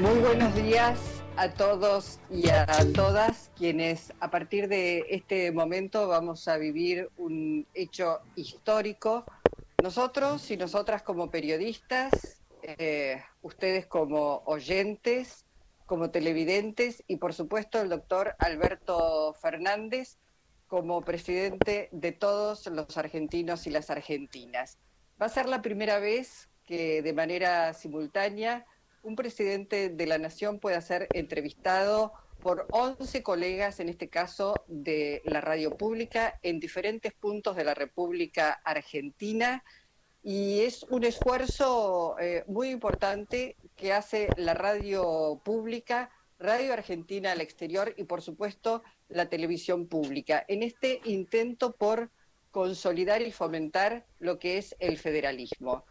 Muy buenos días a todos y a todas quienes a partir de este momento vamos a vivir un hecho histórico. Nosotros y nosotras como periodistas, eh, ustedes como oyentes, como televidentes y por supuesto el doctor Alberto Fernández como presidente de todos los argentinos y las argentinas. Va a ser la primera vez que de manera simultánea un presidente de la nación pueda ser entrevistado por 11 colegas, en este caso de la radio pública, en diferentes puntos de la República Argentina. Y es un esfuerzo eh, muy importante que hace la radio pública, Radio Argentina al exterior y, por supuesto, la televisión pública, en este intento por consolidar y fomentar lo que es el federalismo.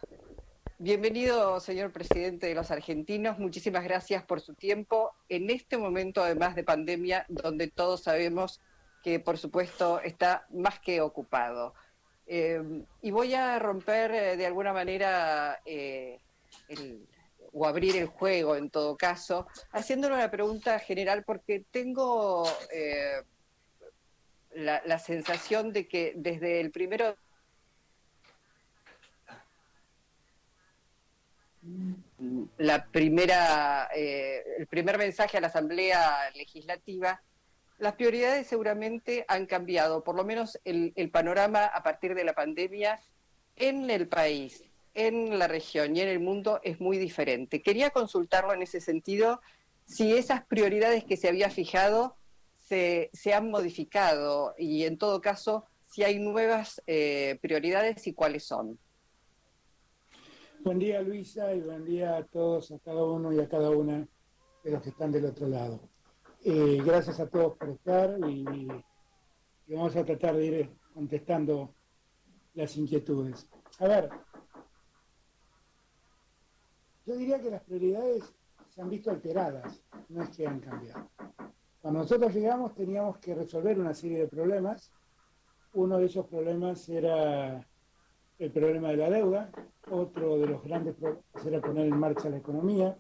Bienvenido, señor presidente de los argentinos. Muchísimas gracias por su tiempo en este momento, además de pandemia, donde todos sabemos que, por supuesto, está más que ocupado. Eh, y voy a romper eh, de alguna manera eh, o abrir el juego, en todo caso, haciéndole una pregunta general, porque tengo la, la sensación de que desde el primero la primera, eh, el primer mensaje a la Asamblea Legislativa, las prioridades seguramente han cambiado, por lo menos el, panorama a partir de la pandemia en el país, en la región y en el mundo es muy diferente. Quería consultarlo en ese sentido, si esas prioridades que se había fijado se, han modificado y en todo caso, si hay nuevas eh, prioridades y cuáles son. Buen día Luisa y buen día a todos, a cada uno y a cada una de los que están del otro lado. Eh, gracias a todos por estar y, vamos a tratar de ir contestando las inquietudes. A ver, yo diría que las prioridades se han visto alteradas, no es que han cambiado. Cuando nosotros llegamos teníamos que resolver una serie de problemas. Uno de esos problemas era el problema de la deuda, otro de los grandes problemas era poner en marcha la economía,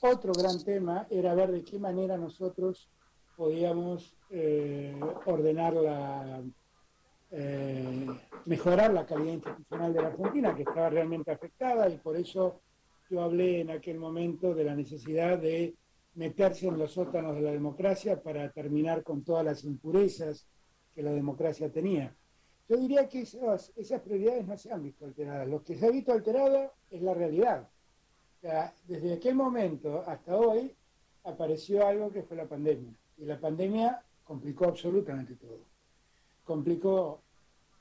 otro gran tema era ver de qué manera nosotros podíamos eh, ordenar la, eh, mejorar la calidad institucional de la Argentina, que estaba realmente afectada, y por eso yo hablé en aquel momento de la necesidad de meterse en los sótanos de la democracia para terminar con todas las impurezas que la democracia tenía. Yo diría que esas, prioridades no se han visto alteradas. Lo que se ha visto alterado es la realidad. desde aquel momento hasta hoy apareció algo que fue la pandemia. Y la pandemia complicó absolutamente todo. Complicó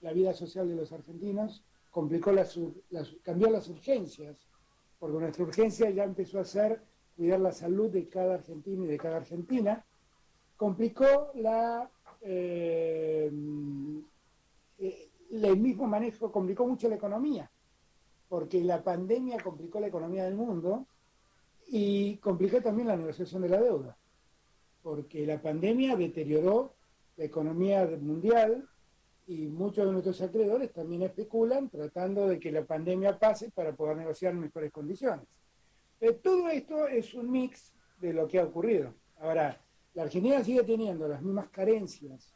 la vida social de los argentinos, complicó las, cambió las urgencias, porque nuestra urgencia ya empezó a ser cuidar la salud de cada argentino y de cada argentina. Complicó la eh, el mismo manejo complicó mucho la economía, porque la pandemia complicó la economía del mundo y complicó también la negociación de la deuda, porque la pandemia deterioró la economía mundial y muchos de nuestros acreedores también especulan tratando de que la pandemia pase para poder negociar en mejores condiciones. Pero todo esto es un mix de lo que ha ocurrido. Ahora, la Argentina sigue teniendo las mismas carencias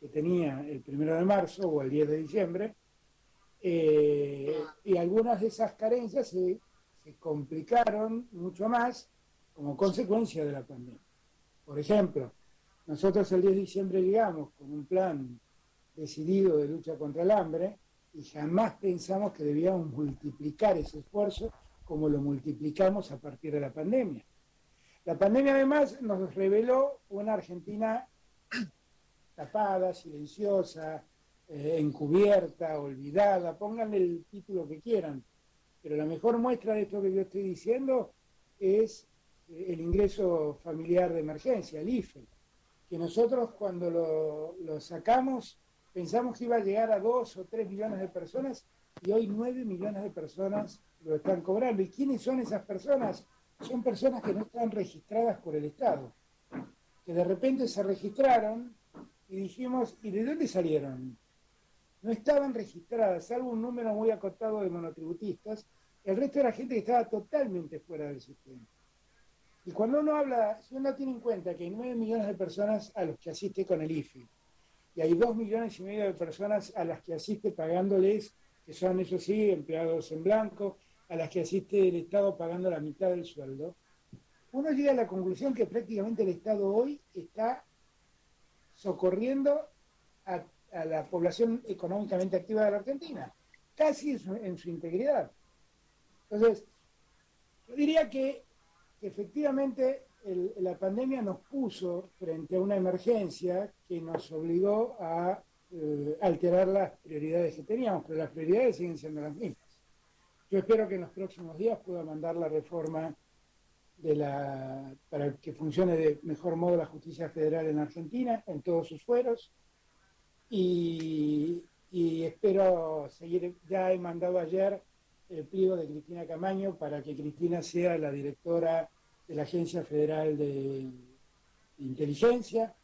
que tenía el primero de marzo o el 10 de diciembre, eh, y algunas de esas carencias se, complicaron mucho más como consecuencia de la pandemia. Por ejemplo, nosotros el 10 de diciembre llegamos con un plan decidido de lucha contra el hambre y jamás pensamos que debíamos multiplicar ese esfuerzo como lo multiplicamos a partir de la pandemia. La pandemia además nos reveló una Argentina tapada, silenciosa, eh, encubierta, olvidada, pongan el título que quieran. Pero la mejor muestra de esto que yo estoy diciendo es eh, el ingreso familiar de emergencia, el IFE, que nosotros cuando lo sacamos pensamos que iba a llegar a dos o tres millones de personas y hoy nueve millones de personas lo están cobrando. ¿Y quiénes son esas personas? Son personas que no están registradas por el Estado, que de repente se registraron y dijimos, ¿y de dónde salieron? No estaban registradas, salvo un número muy acotado de monotributistas, el resto era gente que estaba totalmente fuera del sistema. Y cuando uno habla, si uno tiene en cuenta que hay 9 millones de personas a los que asiste con el IFE, y hay 2 millones y medio de personas a las que asiste pagándoles, que son, eso sí, empleados en blanco, a las que asiste el Estado pagando la mitad del sueldo, uno llega a la conclusión que prácticamente el Estado hoy está socorriendo a, la población económicamente activa de la Argentina, casi en su, integridad. Entonces, yo diría que efectivamente la pandemia nos puso frente a una emergencia que nos obligó a eh, alterar las prioridades que teníamos, pero las prioridades siguen siendo las mismas. Yo espero que en los próximos días pueda mandar la reforma de la, para que funcione de mejor modo la justicia federal en Argentina, en todos sus fueros. Y, espero seguir, ya he mandado ayer el pliego de Cristina Camaño para que Cristina sea la directora de la Agencia Federal de Inteligencia.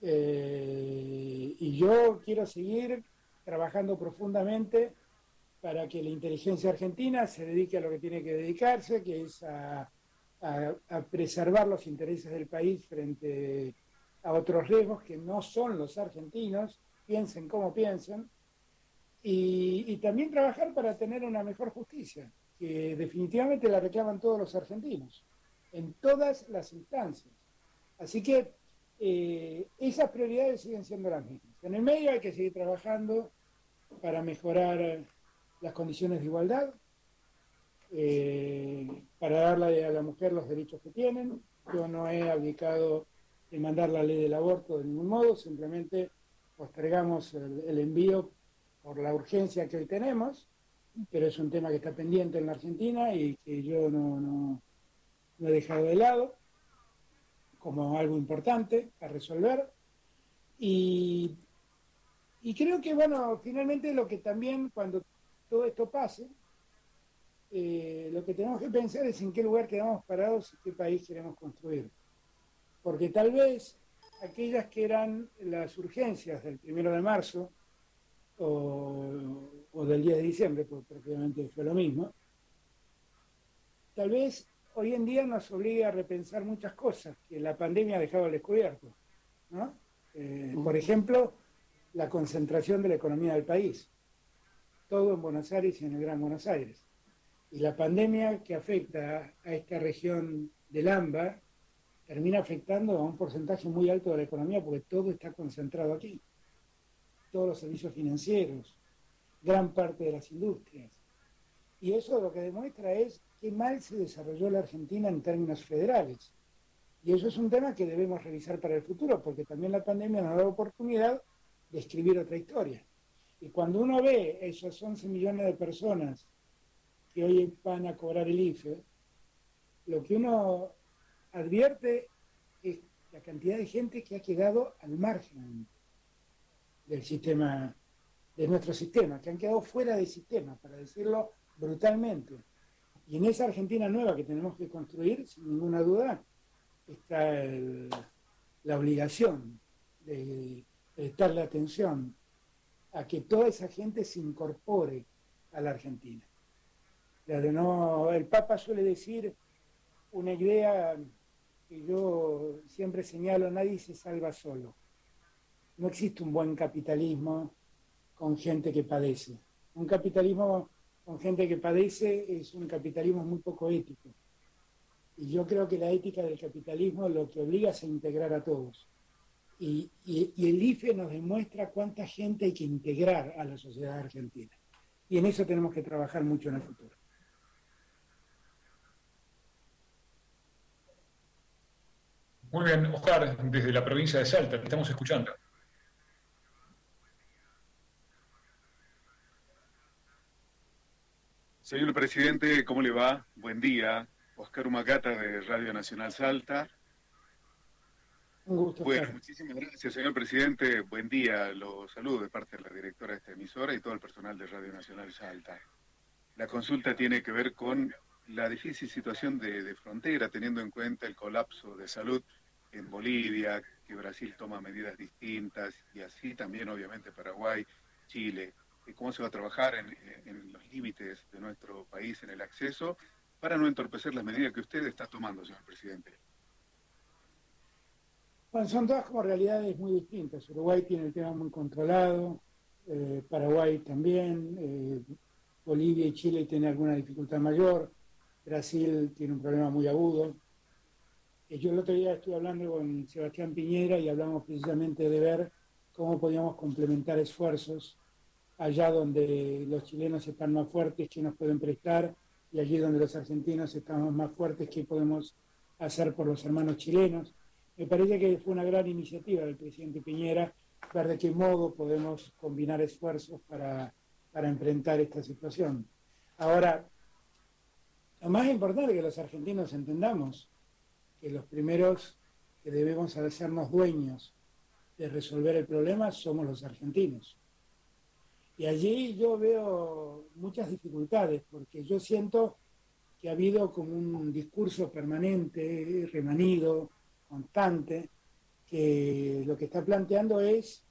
Eh, y yo quiero seguir trabajando profundamente para que la inteligencia argentina se dedique a lo que tiene que dedicarse, que es a a, preservar los intereses del país frente a otros riesgos que no son los argentinos, piensen como piensen, y, también trabajar para tener una mejor justicia, que definitivamente la reclaman todos los argentinos, en todas las instancias. Así que eh, esas prioridades siguen siendo las mismas. En el medio hay que seguir trabajando para mejorar las condiciones de igualdad, eh, para darle a la mujer los derechos que tienen. Yo no he abdicado de mandar la ley del aborto de ningún modo, simplemente postergamos el, envío por la urgencia que hoy tenemos, pero es un tema que está pendiente en la Argentina y que yo no, no, he dejado de lado como algo importante a resolver. Y, y creo que, bueno, finalmente lo que también cuando todo esto pase, eh, lo que tenemos que pensar es en qué lugar quedamos parados y qué país queremos construir. Porque tal vez aquellas que eran las urgencias del primero de marzo o, del 10 de diciembre, porque prácticamente fue lo mismo, tal vez hoy en día nos obligue a repensar muchas cosas que la pandemia ha dejado al descubierto. Eh, por ejemplo, la concentración de la economía del país. Todo en Buenos Aires y en el Gran Buenos Aires. Y la pandemia que afecta a esta región del AMBA termina afectando a un porcentaje muy alto de la economía porque todo está concentrado aquí. Todos los servicios financieros, gran parte de las industrias. Y eso lo que demuestra es qué mal se desarrolló la Argentina en términos federales. Y eso es un tema que debemos revisar para el futuro, porque también la pandemia nos da la oportunidad de escribir otra historia. Y cuando uno ve esos 11 millones de personas que hoy van a cobrar el IFE, lo que uno advierte es la cantidad de gente que ha quedado al margen del sistema, de nuestro sistema, que han quedado fuera del sistema, para decirlo brutalmente. Y en esa Argentina nueva que tenemos que construir, sin ninguna duda, está la obligación de prestarle atención a que toda esa gente se incorpore a la Argentina no, el Papa suele decir una idea que yo siempre señalo, nadie se salva solo. No existe un buen capitalismo con gente que padece. Un capitalismo con gente que padece es un capitalismo muy poco ético. Y yo creo que la ética del capitalismo lo que obliga es a integrar a todos. y el IFE nos demuestra cuánta gente hay que integrar a la sociedad argentina. Y en eso tenemos que trabajar mucho en el futuro. Muy bien, Oscar, desde la provincia de Salta, te estamos escuchando. Señor presidente, ¿cómo le va? Buen día. Oscar Humacata de Radio Nacional Salta. Un gusto. Bueno, muchísimas gracias, señor presidente. Buen día. Lo saludo de parte de la directora de esta emisora y todo el personal de Radio Nacional Salta. La consulta tiene que ver con la difícil situación de, de frontera, teniendo en cuenta el colapso de salud en Bolivia, que Brasil toma medidas distintas y así también obviamente Paraguay, Chile, cómo se va a trabajar en, los límites de nuestro país en el acceso para no entorpecer las medidas que usted está tomando, señor presidente? Bueno, son todas como realidades muy distintas. Uruguay tiene el tema muy controlado, eh, Paraguay también, eh, Bolivia y Chile tienen alguna dificultad mayor, Brasil tiene un problema muy agudo. Yo el otro día estuve hablando con Sebastián Piñera y hablamos precisamente de ver cómo podíamos complementar esfuerzos allá donde los chilenos están más fuertes, que nos pueden prestar, y allí donde los argentinos estamos más fuertes, qué podemos hacer por los hermanos chilenos. Me parece que fue una gran iniciativa del presidente Piñera ver de qué modo podemos combinar esfuerzos para, para enfrentar esta situación. Ahora, lo más importante es que los argentinos entendamos que los primeros que debemos hacernos dueños de resolver el problema somos los argentinos. Y allí yo veo muchas dificultades, porque yo siento que ha habido como un discurso permanente, remanido, constante, que lo que está planteando es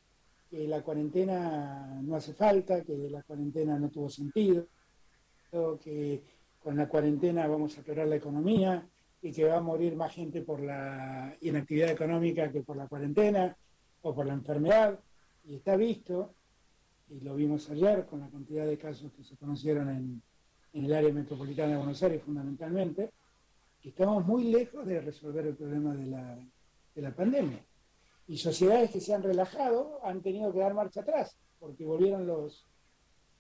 que la cuarentena no hace falta, que la cuarentena no tuvo sentido, que con la cuarentena vamos a quebrar la economía y que va a morir más gente por la inactividad económica que por la cuarentena o por la enfermedad. Y está visto, y lo vimos ayer con la cantidad de casos que se conocieron en, el área metropolitana de Buenos Aires fundamentalmente, que estamos muy lejos de resolver el problema de la, de la pandemia. Y sociedades que se han relajado han tenido que dar marcha atrás, porque volvieron los,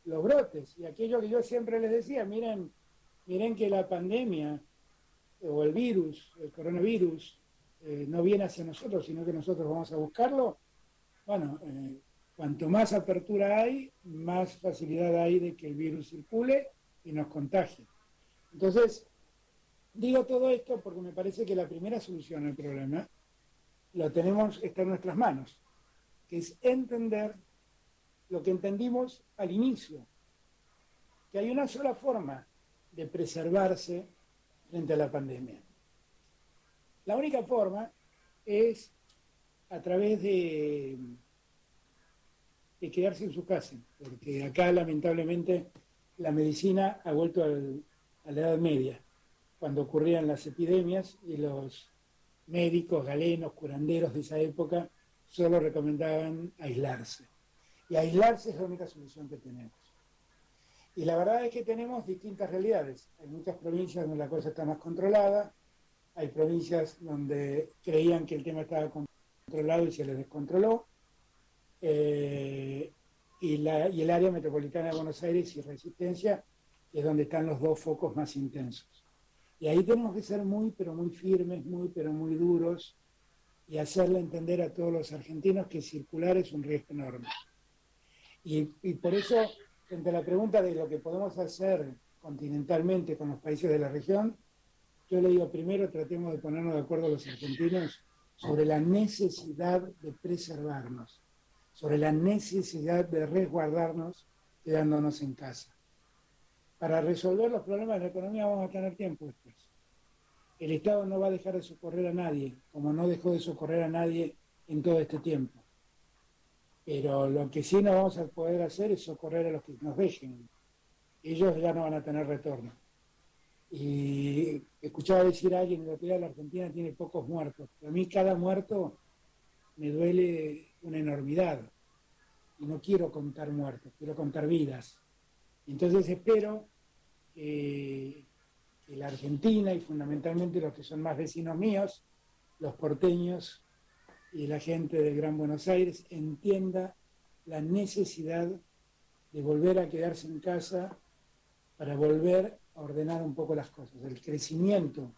los brotes. Y aquello que yo siempre les decía, miren, miren que la pandemia o el virus, el coronavirus, eh, no viene hacia nosotros, sino que nosotros vamos a buscarlo. Bueno, eh, cuanto más apertura hay, más facilidad hay de que el virus circule y nos contagie. Entonces, digo todo esto porque me parece que la primera solución al problema lo tenemos, está en nuestras manos, que es entender lo que entendimos al inicio, que hay una sola forma de preservarse frente a la pandemia. La única forma es a través de, de quedarse en su casa, porque acá lamentablemente la medicina ha vuelto a la Edad Media, cuando ocurrían las epidemias y los médicos, galenos, curanderos de esa época solo recomendaban aislarse. Y aislarse es la única solución que tenemos. Y la verdad es que tenemos distintas realidades. Hay muchas provincias donde la cosa está más controlada, hay provincias donde creían que el tema estaba controlado y se les descontroló. Eh, y, la, y el área metropolitana de Buenos Aires y Resistencia es donde están los dos focos más intensos. Y ahí tenemos que ser muy, pero muy firmes, muy, pero muy duros y hacerle entender a todos los argentinos que circular es un riesgo enorme. Y, por eso, frente a la pregunta de lo que podemos hacer continentalmente con los países de la región, yo le digo primero tratemos de ponernos de acuerdo los argentinos sobre la necesidad de preservarnos, sobre la necesidad de resguardarnos quedándonos en casa para resolver los problemas de la economía vamos a tener tiempo después. El Estado no va a dejar de socorrer a nadie, como no dejó de socorrer a nadie en todo este tiempo. Pero lo que sí no vamos a poder hacer es socorrer a los que nos dejen. Ellos ya no van a tener retorno. Y escuchaba decir a alguien, en realidad la Argentina tiene pocos muertos. a mí cada muerto me duele una enormidad. Y no quiero contar muertos, quiero contar vidas. Entonces espero que, la Argentina y fundamentalmente los que son más vecinos míos, los porteños y la gente del Gran Buenos Aires, entienda la necesidad de volver a quedarse en casa para volver a ordenar un poco las cosas. El crecimiento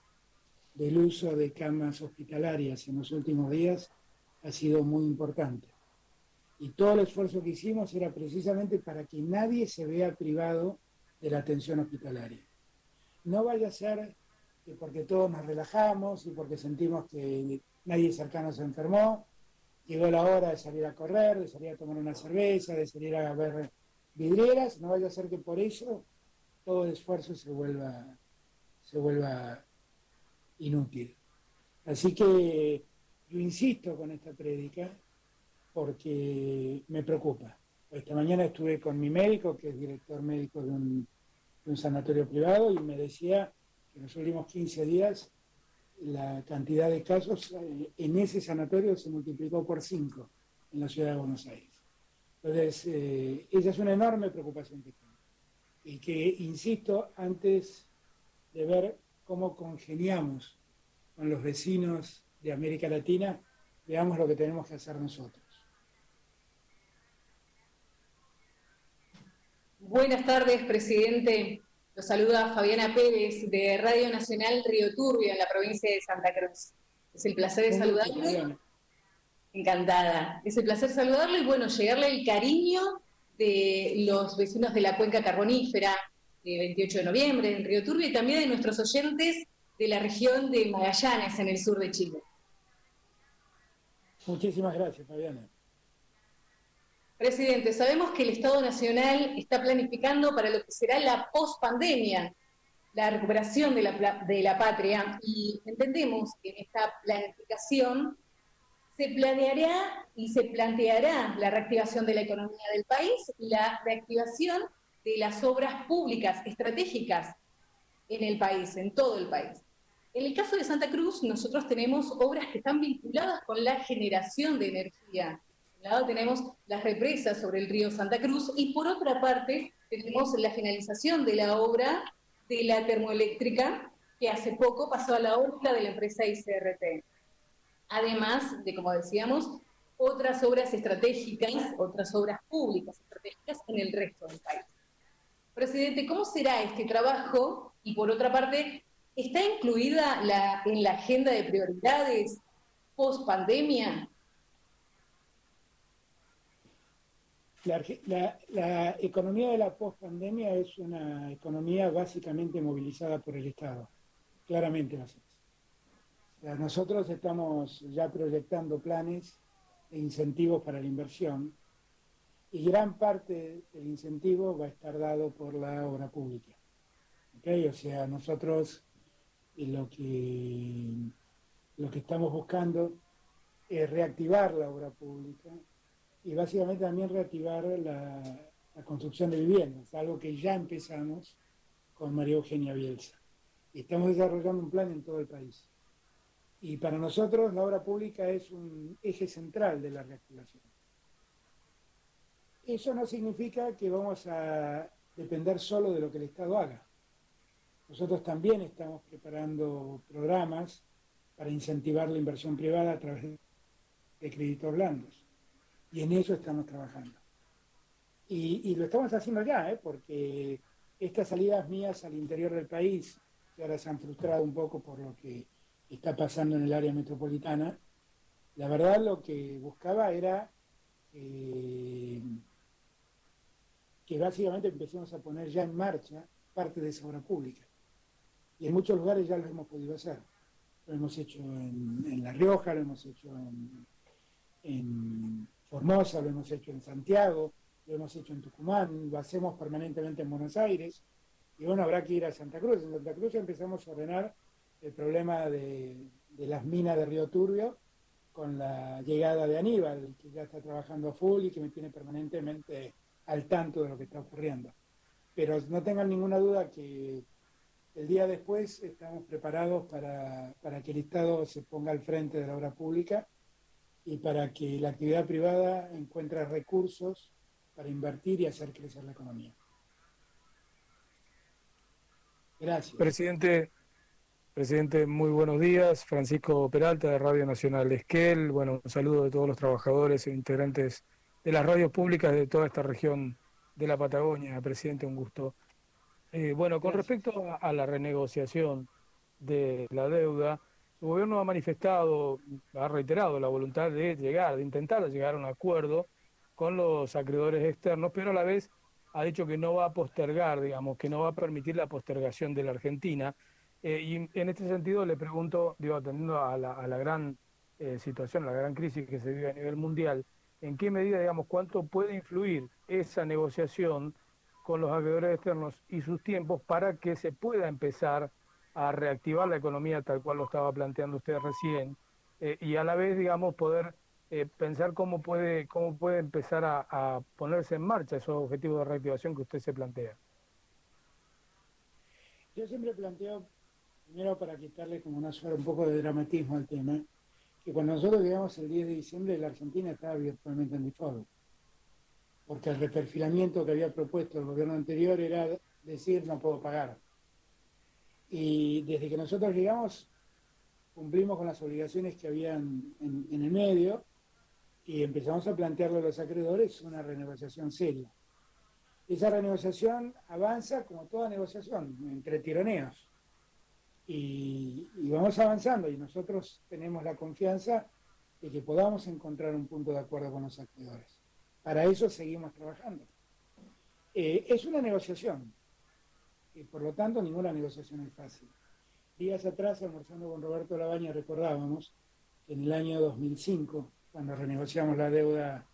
del uso de camas hospitalarias en los últimos días ha sido muy importante. Y todo el esfuerzo que hicimos era precisamente para que nadie se vea privado de la atención hospitalaria. No vaya a ser que porque todos nos relajamos y porque sentimos que nadie cercano se enfermó, llegó la hora de salir a correr, de salir a tomar una cerveza, de salir a ver vidrieras, no vaya a ser que por eso todo el esfuerzo se vuelva, se vuelva inútil. Así que yo insisto con esta prédica porque me preocupa. Esta mañana estuve con mi médico, que es director médico de un, sanatorio privado, y me decía que En los últimos 15 días la cantidad de casos eh, en ese sanatorio se multiplicó por 5 en la ciudad de Buenos Aires. Entonces, eh, esa es una enorme preocupación que tengo. Y que, insisto, antes de ver cómo congeniamos con los vecinos de América Latina, veamos lo que tenemos que hacer nosotros. Buenas tardes, presidente. Los saluda Fabiana Pérez de Radio Nacional Río Turbio en la provincia de Santa Cruz. Es el placer de saludarle. Encantada. Es el placer saludarle y bueno, llegarle el cariño de los vecinos de la cuenca carbonífera de 28 de noviembre en Río Turbio y también de nuestros oyentes de la región de Magallanes en el sur de Chile. Muchísimas gracias, Fabiana. Presidente, sabemos que el Estado Nacional está planificando para lo que será la pospandemia, la recuperación de la, de la patria, y entendemos que en esta planificación se planeará y se planteará la reactivación de la economía del país la reactivación de las obras públicas estratégicas en el país, en todo el país. En el caso de Santa Cruz, nosotros tenemos obras que están vinculadas con la generación de energía. Un lado tenemos las represas sobre el río Santa Cruz y por otra parte tenemos la finalización de la obra de la termoeléctrica que hace poco pasó a la órbita de la empresa ICRT además de, como decíamos, otras obras estratégicas, otras obras públicas estratégicas en el resto del país. Presidente, ¿cómo será este trabajo? Y por otra parte, ¿está incluida en la agenda de prioridades post pandemia? La, la, economía de la post-pandemia es una economía básicamente movilizada por el Estado, claramente lo sé. Nosotros estamos ya proyectando planes e incentivos para la inversión y gran parte del incentivo va a estar dado por la obra pública. O sea, nosotros lo que, lo que estamos buscando es reactivar la obra pública y básicamente también reactivar la, construcción de viviendas, algo que ya empezamos con María Eugenia Bielsa. Estamos desarrollando un plan en todo el país. Y para nosotros la obra pública es un eje central de la reactivación. Eso no significa que vamos a depender solo de lo que el Estado haga. Nosotros también estamos preparando programas para incentivar la inversión privada a través de créditos blandos. En eso estamos trabajando. Y, lo estamos haciendo ya, ¿eh? porque estas salidas mías al interior del país, que ahora se han frustrado un poco por lo que está pasando en el área metropolitana, la verdad lo que buscaba era eh, que básicamente empecemos a poner ya en marcha parte de esa obra pública. Y en muchos lugares ya lo hemos podido hacer. Lo hemos hecho en, La Rioja, lo hemos hecho en Formosa, lo hemos hecho en Santiago, lo hemos hecho en Tucumán, lo hacemos permanentemente en Buenos Aires. Y bueno, habrá que ir a Santa Cruz. En Santa Cruz empezamos a ordenar el problema de, las minas de Río Turbio con la llegada de Aníbal, que ya está trabajando a full y que me tiene permanentemente al tanto de lo que está ocurriendo. Pero no tengan ninguna duda que el día después estamos preparados para, para que el Estado se ponga al frente de la obra pública y para que la actividad privada encuentre recursos para invertir y hacer crecer la economía. Gracias. Presidente, Presidente, muy buenos días. Francisco Peralta de Radio Nacional Esquel. Bueno, un saludo de todos los trabajadores e integrantes de las radios públicas de toda esta región de la Patagonia. Presidente, un gusto. Eh, bueno, con respecto a, la renegociación de la deuda, su gobierno ha manifestado, ha reiterado la voluntad de llegar, de intentar llegar a un acuerdo con los acreedores externos, pero a la vez ha dicho que no va a postergar, digamos, que no va a permitir la postergación de la Argentina. Eh, y en este sentido le pregunto, digo, atendiendo a la, a la gran eh, situación, a la gran crisis que se vive a nivel mundial, ¿en qué medida, digamos, cuánto puede influir esa negociación con los acreedores externos y sus tiempos para que se pueda empezar a reactivar la economía tal cual lo estaba planteando usted recién eh, y a la vez, digamos, poder pensar cómo puede, cómo puede empezar a, a ponerse en marcha esos objetivos de reactivación que usted se plantea? Yo siempre planteo primero para quitarle como una suerte, un poco de dramatismo al tema, que cuando nosotros llegamos el 10 de diciembre, la Argentina estaba virtualmente en default, porque el reperfilamiento que había propuesto el gobierno anterior era decir no puedo pagar. Y desde que nosotros llegamos, cumplimos con las obligaciones que habían en, en el medio y empezamos a plantearle a los acreedores una renegociación seria. Esa renegociación avanza como toda negociación, entre tironeos y, vamos avanzando y nosotros tenemos la confianza de que podamos encontrar un punto de acuerdo con los acreedores. Para eso seguimos trabajando. Eh, es una negociación y por lo tanto ninguna negociación es fácil. Días atrás, almorzando con Roberto Labaña, recordábamos que en el año 2005, cuando renegociamos la deuda,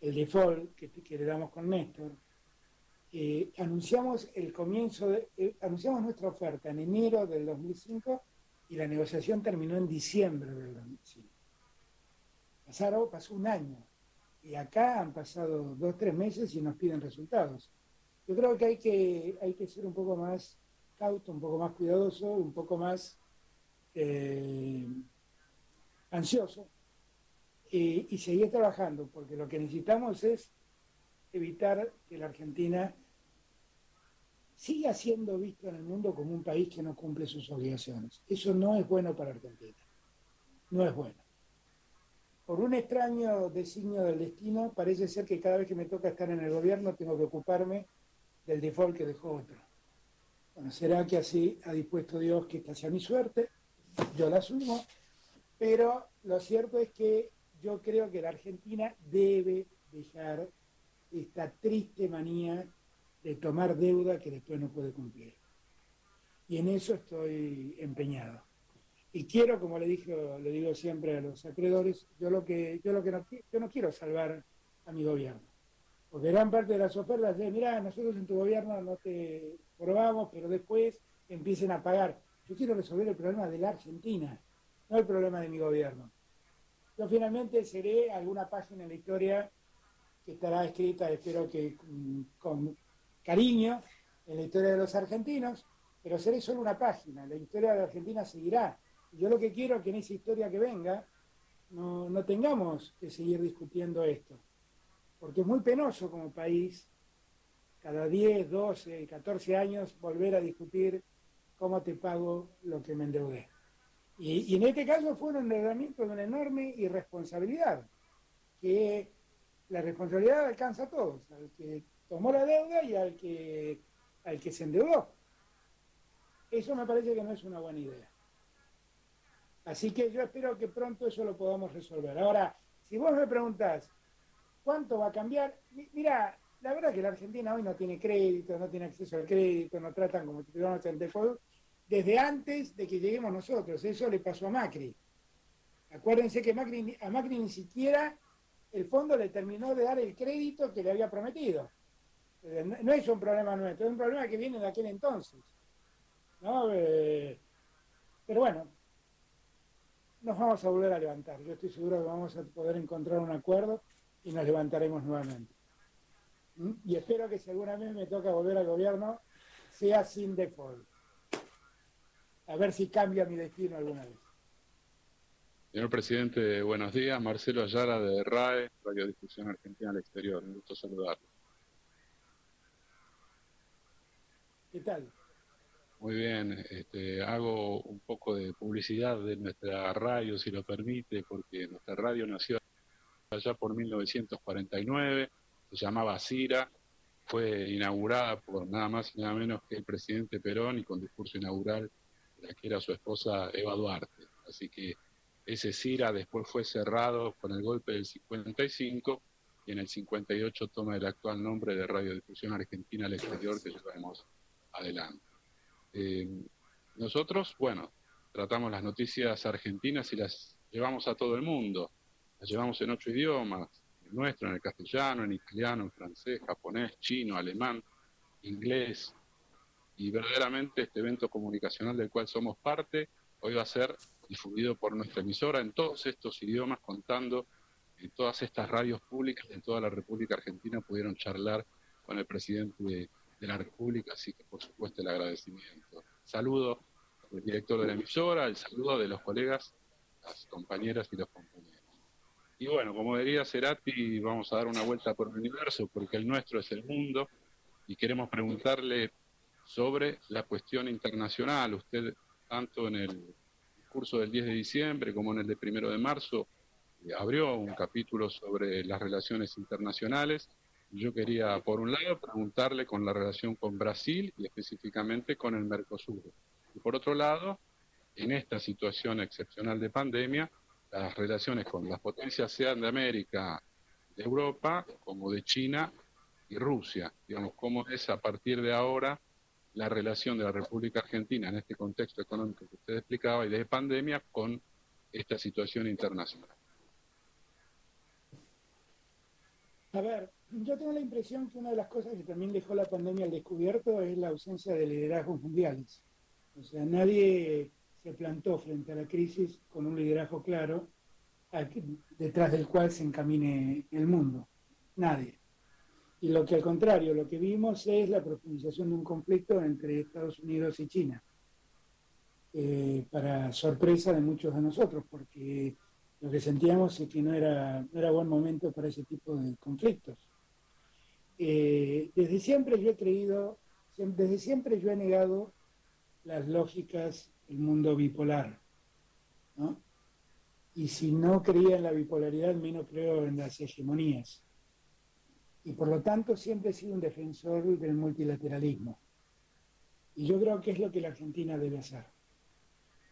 el default que, que le damos con Néstor, eh, anunciamos el comienzo, de, eh, anunciamos nuestra oferta en enero del 2005 y la negociación terminó en diciembre del 2005. Pasaron, pasó un año y acá han pasado dos, tres meses y nos piden resultados. Yo creo que hay que, hay que ser un poco más cauto, un poco más cuidadoso, un poco más eh, ansioso y seguir trabajando, porque lo que necesitamos es evitar que la Argentina siga siendo visto en el mundo como un país que no cumple sus obligaciones. Eso no es bueno para Argentina. No es bueno. Por un extraño designio del destino, parece ser que cada vez que me toca estar en el gobierno tengo que ocuparme del default que dejó otro. Bueno, será que así ha dispuesto Dios que esta sea mi suerte, yo la asumo, pero lo cierto es que yo creo que la Argentina debe dejar esta triste manía de tomar deuda que después no puede cumplir. Y en eso estoy empeñado. Y quiero, como le dije, le digo siempre a los acreedores, yo lo que, yo lo que no, yo no quiero salvar a mi gobierno. Porque gran parte de las ofertas de, mira, nosotros en tu gobierno no te probamos, pero después empiecen a pagar. Yo quiero resolver el problema de la Argentina, no el problema de mi gobierno. Yo finalmente seré alguna página en la historia que estará escrita, espero que con, cariño en la historia de los argentinos, pero seré solo una página, la historia de Argentina seguirá. yo lo que quiero es que en esa historia que venga no, no tengamos que seguir discutiendo esto, porque es muy penoso como país cada 10, 12, 14 años volver a discutir cómo te pago lo que me endeudé. Y, y, en este caso fue un endeudamiento de una enorme irresponsabilidad, que la responsabilidad alcanza a todos, al que tomó la deuda y al que, al que se endeudó. Eso me parece que no es una buena idea. Así que yo espero que pronto eso lo podamos resolver. Ahora, si vos me preguntás, ¿cuánto va a cambiar? Mira, la verdad que la Argentina hoy no tiene crédito, no tiene acceso al crédito, no tratan como si tuviéramos el default, desde antes de que lleguemos nosotros. Eso le pasó a Macri. Acuérdense que Macri, a Macri ni siquiera el fondo le terminó de dar el crédito que le había prometido. Eh, no es un problema nuestro, es un problema que viene de aquel entonces. Eh, pero bueno, nos vamos a volver a levantar. Yo estoy seguro que vamos a poder encontrar un acuerdo y nos levantaremos nuevamente. ¿Mm? Y espero que si alguna vez me toca volver al gobierno, sea sin default. A ver si cambia mi destino alguna vez. Señor presidente, buenos días. Marcelo Ayala de RAE, Radiodifusión Argentina al Exterior. Un gusto saludarlo. ¿Qué tal? Muy bien, este, hago un poco de publicidad de nuestra radio, si lo permite, porque nuestra radio nació allá por 1949, se llamaba CIRA, fue inaugurada por nada más y nada menos que el presidente Perón y con discurso inaugural la que era su esposa Eva Duarte. Así que ese CIRA después fue cerrado con el golpe del 55 y en el 58 toma el actual nombre de Radiodifusión Argentina al Exterior que llevamos adelante. Eh, nosotros, bueno, tratamos las noticias argentinas y las llevamos a todo el mundo. Las llevamos en ocho idiomas, el nuestro, en el castellano, en italiano, en francés, japonés, chino, alemán, inglés. Y verdaderamente este evento comunicacional del cual somos parte hoy va a ser difundido por nuestra emisora en todos estos idiomas, contando en todas estas radios públicas en toda la República Argentina pudieron charlar con el presidente de, de la República, así que por supuesto el agradecimiento. Saludo el director de la emisora, el saludo de los colegas, las compañeras y los compañeros. Y bueno, como diría Cerati, vamos a dar una vuelta por el universo porque el nuestro es el mundo y queremos preguntarle sobre la cuestión internacional. Usted, tanto en el curso del 10 de diciembre como en el de primero de marzo, eh, abrió un capítulo sobre las relaciones internacionales. Yo quería, por un lado, preguntarle con la relación con Brasil y específicamente con el Mercosur. Y por otro lado, en esta situación excepcional de pandemia, las relaciones con las potencias sean de América, de Europa, como de China y Rusia. Digamos, cómo es a partir de ahora la relación de la República Argentina en este contexto económico que usted explicaba y de pandemia con esta situación internacional. A ver, yo tengo la impresión que una de las cosas que también dejó la pandemia al descubierto es la ausencia de liderazgos mundiales. O sea, nadie se plantó frente a la crisis con un liderazgo claro detrás del cual se encamine el mundo. Nadie. Y lo que al contrario, lo que vimos es la profundización de un conflicto entre Estados Unidos y China, eh, para sorpresa de muchos de nosotros, porque lo que sentíamos es que no era, era buen momento para ese tipo de conflictos. Eh, desde siempre yo he creído, desde siempre yo he negado las lógicas del mundo bipolar. Y si no creía en la bipolaridad, menos creo en las hegemonías. Y por lo tanto siempre he sido un defensor del multilateralismo. Y yo creo que es lo que la Argentina debe hacer.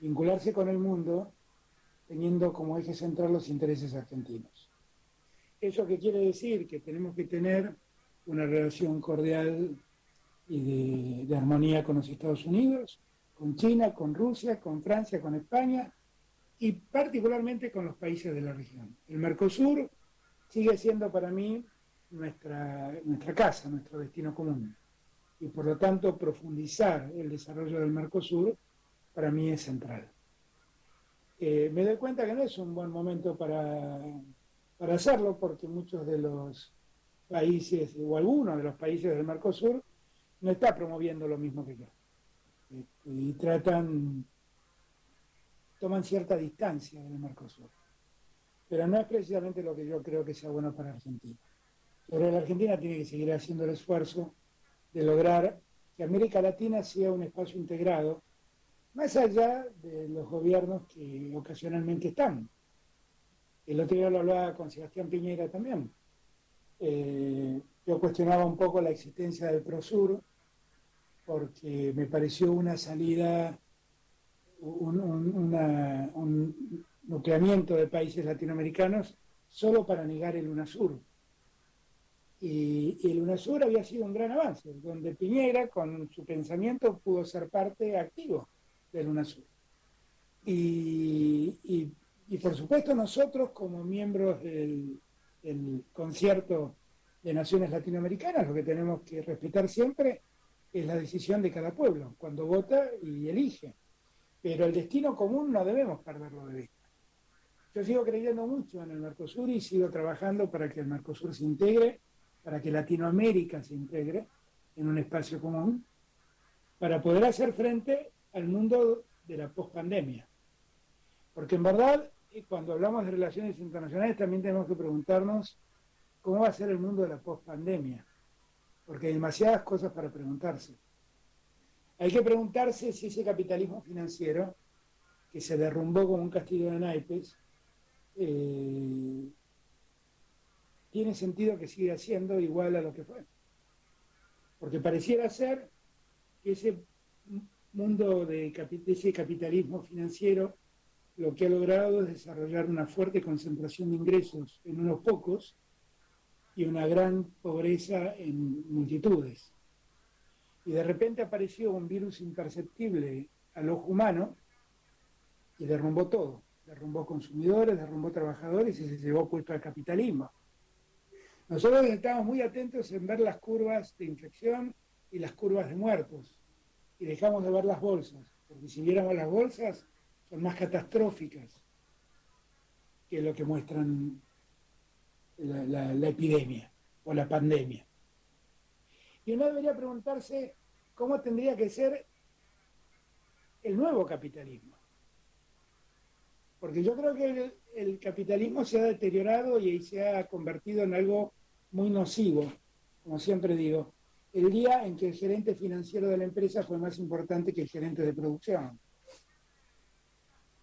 Vincularse con el mundo teniendo como eje central los intereses argentinos. ¿Eso qué quiere decir? Que tenemos que tener una relación cordial y de armonía con los Estados Unidos, con China, con Rusia, con Francia, con España y particularmente con los países de la región. El Mercosur sigue siendo para mí nuestra, casa, nuestro destino común. Y por lo tanto, profundizar el desarrollo del Mercosur para mí es central. Eh, me doy cuenta que no es un buen momento para, para hacerlo porque muchos de los países, o algunos de los países del Mercosur, no está promoviendo lo mismo que yo y tratan, toman cierta distancia del Mercosur. Pero no es precisamente lo que yo creo que sea bueno para Argentina. Pero la Argentina tiene que seguir haciendo el esfuerzo de lograr que América Latina sea un espacio integrado, más allá de los gobiernos que ocasionalmente están. El otro día lo hablaba con Sebastián Piñera también. Eh, yo cuestionaba un poco la existencia del Prosur, porque me pareció una salida, un, nucleamiento de países latinoamericanos solo para negar el UNASUR. Y, el UNASUR había sido un gran avance, donde Piñera, con su pensamiento, pudo ser parte activo del UNASUR. Y, y, por supuesto nosotros, como miembros del concierto de naciones latinoamericanas, lo que tenemos que respetar siempre es la decisión de cada pueblo, cuando vota y elige. Pero el destino común no debemos perderlo de vista. Yo sigo creyendo mucho en el Mercosur y sigo trabajando para que el Mercosur se integre, para que Latinoamérica se integre en un espacio común, para poder hacer frente al mundo de la pospandemia. Porque en verdad, cuando hablamos de relaciones internacionales, también tenemos que preguntarnos cómo va a ser el mundo de la pospandemia porque hay demasiadas cosas para preguntarse. Hay que preguntarse si ese capitalismo financiero, que se derrumbó como un castillo de naipes, eh, tiene sentido que siga siendo igual a lo que fue. Porque pareciera ser que ese mundo de, de ese capitalismo financiero lo que ha logrado es desarrollar una fuerte concentración de ingresos en unos pocos y una gran pobreza en multitudes. Y de repente apareció un virus imperceptible al ojo humano y derrumbó todo. Derrumbó consumidores, derrumbó trabajadores y se llevó puesto al capitalismo. Nosotros estamos muy atentos en ver las curvas de infección y las curvas de muertos y dejamos de ver las bolsas, porque si viéramos las bolsas son más catastróficas que lo que muestran la, epidemia o la pandemia. Y uno debería preguntarse cómo tendría que ser el nuevo capitalismo. Porque yo creo que el, capitalismo se ha deteriorado y se ha convertido en algo muy nocivo, como siempre digo, el día en que el gerente financiero de la empresa fue más importante que el gerente de producción.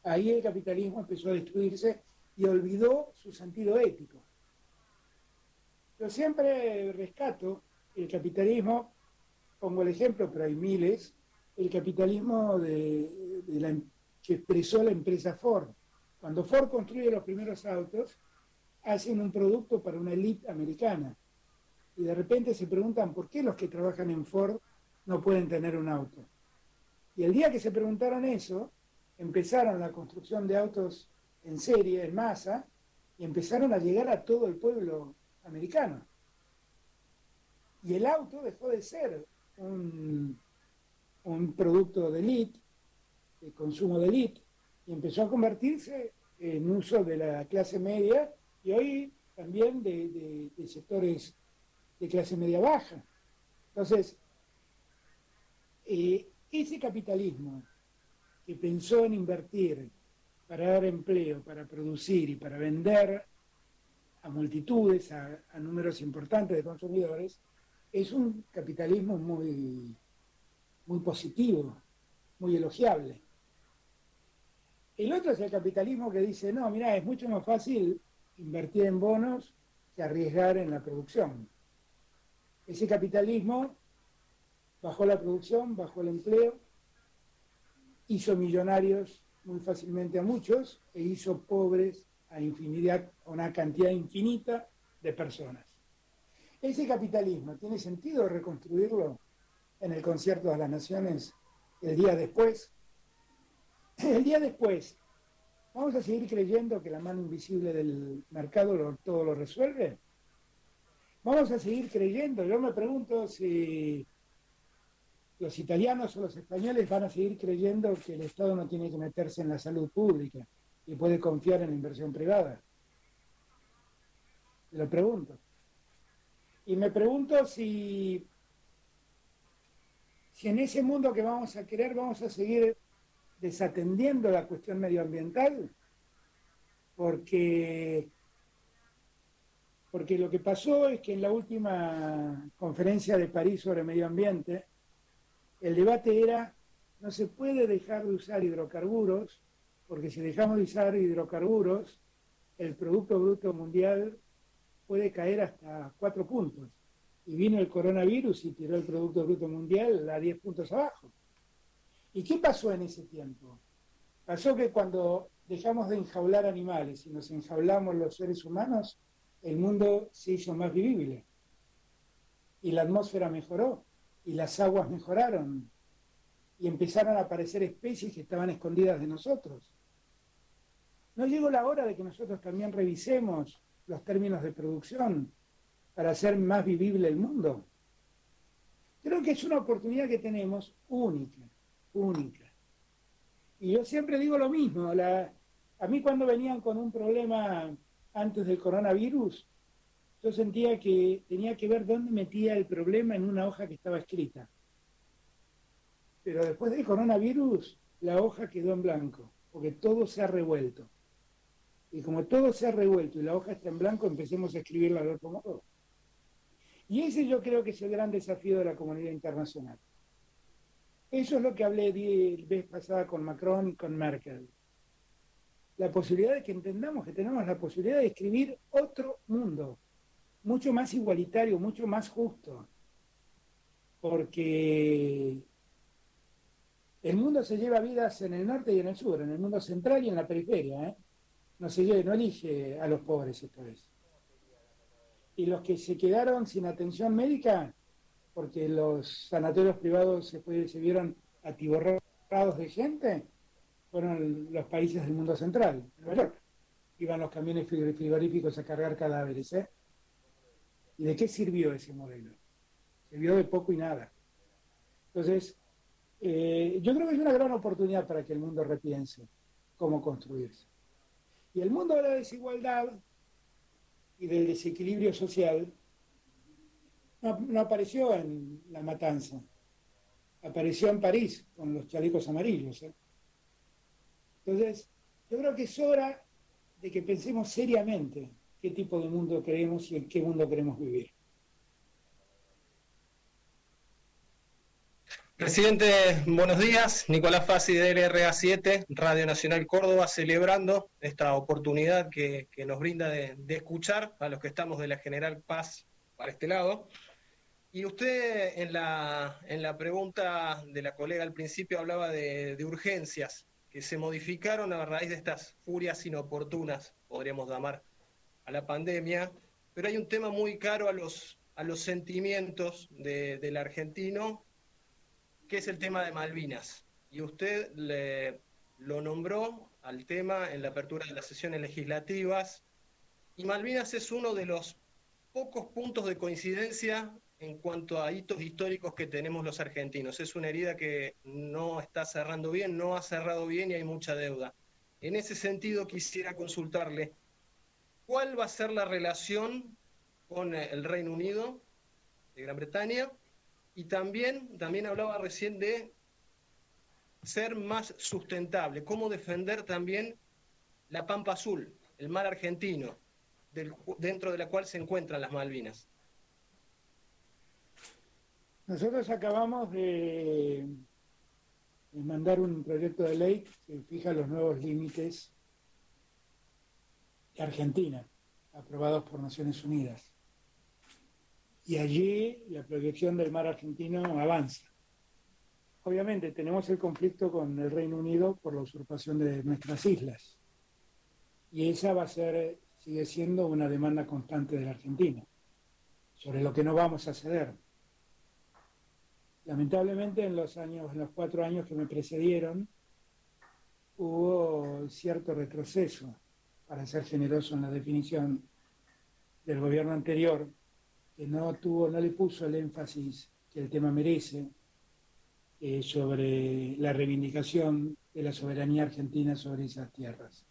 Ahí el capitalismo empezó a destruirse y olvidó su sentido ético. Yo siempre rescato el capitalismo, pongo el ejemplo, pero hay miles, el capitalismo de, la, que expresó la empresa Ford. Cuando Ford construye los primeros autos, hacen un producto para una élite americana. Y de repente se preguntan por qué los que trabajan en Ford no pueden tener un auto. Y el día que se preguntaron eso, empezaron la construcción de autos en serie, en masa, y empezaron a llegar a todo el pueblo americano. Y el auto dejó de ser un, un producto de elite, de consumo de elite, y empezó a convertirse en uso de la clase media y hoy también de, sectores de clase media baja. Entonces, eh, ese capitalismo que pensó en invertir para dar empleo, para producir y para vender a multitudes, a, números importantes de consumidores, es un capitalismo muy, muy positivo, muy elogiable. El otro es el capitalismo que dice, no, mira, es mucho más fácil invertir en bonos que arriesgar en la producción. Ese capitalismo bajó la producción, bajó el empleo, hizo millonarios muy fácilmente a muchos e hizo pobres a infinidad, una cantidad infinita de personas. Ese capitalismo, ¿tiene sentido reconstruirlo? en el concierto de las naciones el día después. El día después, ¿vamos a seguir creyendo que la mano invisible del mercado todo lo resuelve? Vamos a seguir creyendo. Yo me pregunto si los italianos o los españoles van a seguir creyendo que el Estado no tiene que meterse en la salud pública y puede confiar en la inversión privada. Lo pregunto. Y me pregunto si si en ese mundo que vamos a querer vamos a seguir desatendiendo la cuestión medioambiental, porque, porque lo que pasó es que en la última conferencia de París sobre medio ambiente, el debate era, no se puede dejar de usar hidrocarburos, porque si dejamos de usar hidrocarburos, el Producto Bruto Mundial puede caer hasta cuatro puntos y vino el coronavirus y tiró el Producto Bruto Mundial a 10 puntos abajo. ¿Y qué pasó en ese tiempo? Pasó que cuando dejamos de enjaular animales y nos enjaulamos los seres humanos, el mundo se hizo más vivible. Y la atmósfera mejoró, y las aguas mejoraron, y empezaron a aparecer especies que estaban escondidas de nosotros. ¿No llegó la hora de que nosotros también revisemos los términos de producción, para hacer más vivible el mundo. Creo que es una oportunidad que tenemos única, única. Y yo siempre digo lo mismo, a mí cuando venían con un problema antes del coronavirus, yo sentía que tenía que ver dónde metía el problema en una hoja que estaba escrita. Pero después del coronavirus, la hoja quedó en blanco, porque todo se ha revuelto. Y como todo se ha revuelto y la hoja está en blanco, empecemos a escribirla de otro modo. Y ese yo creo que es el gran desafío de la comunidad internacional. Eso es lo que hablé la vez pasada con Macron y con Merkel. La posibilidad de que entendamos que tenemos la posibilidad de escribir otro mundo, mucho más igualitario, mucho más justo. Porque el mundo se lleva vidas en el norte y en el sur, en el mundo central y en la periferia. ¿eh? No, se, no elige a los pobres esta vez y los que se quedaron sin atención médica, porque los sanatorios privados se, vieron atiborrados de gente, fueron los países del mundo central, Nueva York. Iban los camiones frigoríficos a cargar cadáveres. ¿eh? ¿Y de qué sirvió ese modelo? Sirvió de poco y nada. Entonces, eh, yo creo que es una gran oportunidad para que el mundo repiense cómo construirse. Y el mundo de la desigualdad y del desequilibrio social no, apareció en la matanza, apareció en París con los chalecos amarillos. ¿eh? Entonces, yo creo que es hora de que pensemos seriamente qué tipo de mundo queremos y en qué mundo queremos vivir. Presidente, buenos días. Nicolás Fassi de LRA 7, Radio Nacional Córdoba, celebrando esta oportunidad que, nos brinda de, escuchar a los que estamos de la General Paz para este lado. Y usted en la, en la pregunta de la colega al principio hablaba de, de urgencias que se modificaron a raíz de estas furias inoportunas, podríamos llamar, a la pandemia, pero hay un tema muy caro a los, a los sentimientos del argentino que es el tema de Malvinas. Y usted lo nombró al tema en la apertura de las sesiones legislativas. Y Malvinas es uno de los pocos puntos de coincidencia en cuanto a hitos históricos que tenemos los argentinos. Es una herida que no está cerrando bien, no ha cerrado bien y hay mucha deuda. En ese sentido quisiera consultarle cuál va a ser la relación con el Reino Unido de Gran Bretaña y también, también hablaba recién de ser más sustentable, cómo defender también la Pampa Azul, el mar argentino, dentro de la cual se encuentran las Malvinas. Nosotros acabamos de, de mandar un proyecto de ley que fija los nuevos límites de Argentina, aprobados por Naciones Unidas y allí la proyección del mar argentino avanza. Obviamente tenemos el conflicto con el Reino Unido por la usurpación de nuestras islas y esa va a ser, sigue siendo una demanda constante de la Argentina, sobre lo que no vamos a ceder. Lamentablemente en los años, en los cuatro años que me precedieron, hubo cierto retroceso, para ser generoso en la definición del gobierno anterior, que no tuvo, no le puso el énfasis que el tema merece eh, sobre la reivindicación de la soberanía argentina sobre esas tierras.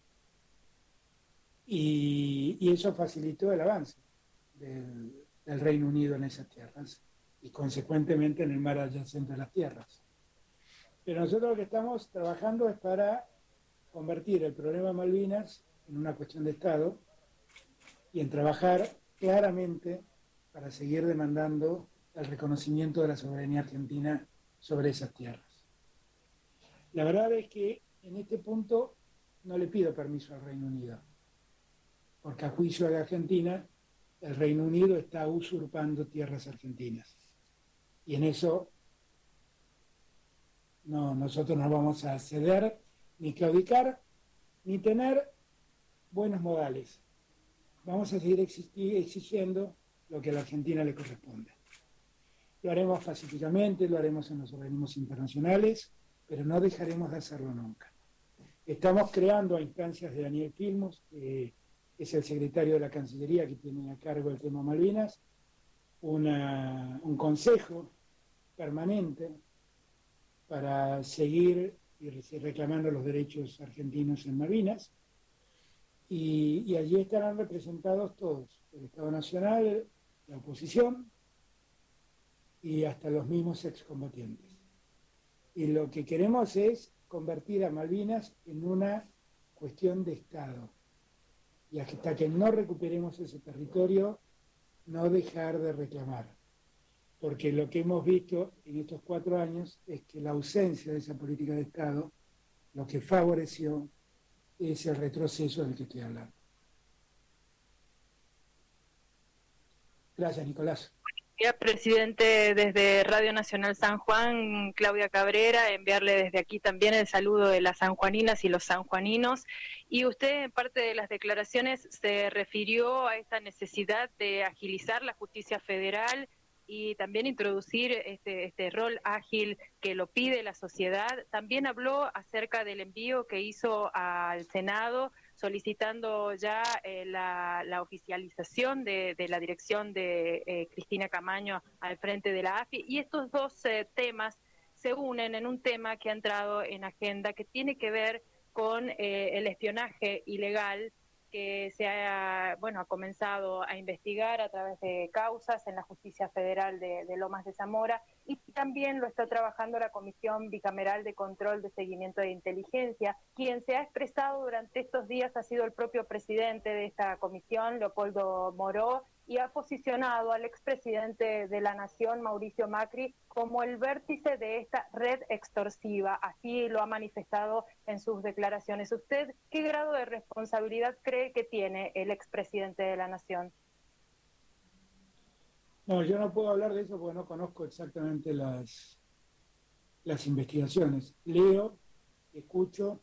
Y, eso facilitó el avance del, del, Reino Unido en esas tierras y consecuentemente en el mar adyacente a las tierras. Pero nosotros lo que estamos trabajando es para convertir el problema de Malvinas en una cuestión de Estado y en trabajar claramente para seguir demandando el reconocimiento de la soberanía argentina sobre esas tierras. La verdad es que en este punto no le pido permiso al Reino Unido, porque a juicio de Argentina, el Reino Unido está usurpando tierras argentinas. Y en eso no, nosotros no vamos a ceder, ni claudicar, ni tener buenos modales. Vamos a seguir exigiendo lo que a la Argentina le corresponde. Lo haremos pacíficamente, lo haremos en los organismos internacionales, pero no dejaremos de hacerlo nunca. Estamos creando a instancias de Daniel Filmos, que es el secretario de la Cancillería que tiene a cargo el tema Malvinas, un consejo permanente para seguir y reclamando los derechos argentinos en Malvinas. Y, y allí estarán representados todos, el Estado Nacional, la oposición y hasta los mismos excombatientes. Y lo que queremos es convertir a Malvinas en una cuestión de Estado. Y hasta que no recuperemos ese territorio, no dejar de reclamar. Porque lo que hemos visto en estos cuatro años es que la ausencia de esa política de Estado lo que favoreció es el retroceso del que estoy hablando. Gracias, Nicolás. Presidente, desde Radio Nacional San Juan, Claudia Cabrera, enviarle desde aquí también el saludo de las sanjuaninas y los sanjuaninos. Y usted, en parte de las declaraciones, se refirió a esta necesidad de agilizar la justicia federal y también introducir este, este rol ágil que lo pide la sociedad. También habló acerca del envío que hizo al Senado solicitando ya eh, la, oficialización de, la dirección de eh, Cristina Camaño al frente de la AFI. Y estos dos eh, temas se unen en un tema que ha entrado en agenda que tiene que ver con el espionaje ilegal que se ha, bueno, ha comenzado a investigar a través de causas en la Justicia Federal de, Lomas de Zamora y también lo está trabajando la Comisión Bicameral de Control de Seguimiento de Inteligencia. Quien se ha expresado durante estos días ha sido el propio presidente de esta comisión, Leopoldo Moró, y ha posicionado al expresidente de la Nación, Mauricio Macri, como el vértice de esta red extorsiva. Así lo ha manifestado en sus declaraciones. ¿Usted qué grado de responsabilidad cree que tiene el expresidente de la Nación? No, yo no puedo hablar de eso porque no conozco exactamente las, las investigaciones. Leo, escucho,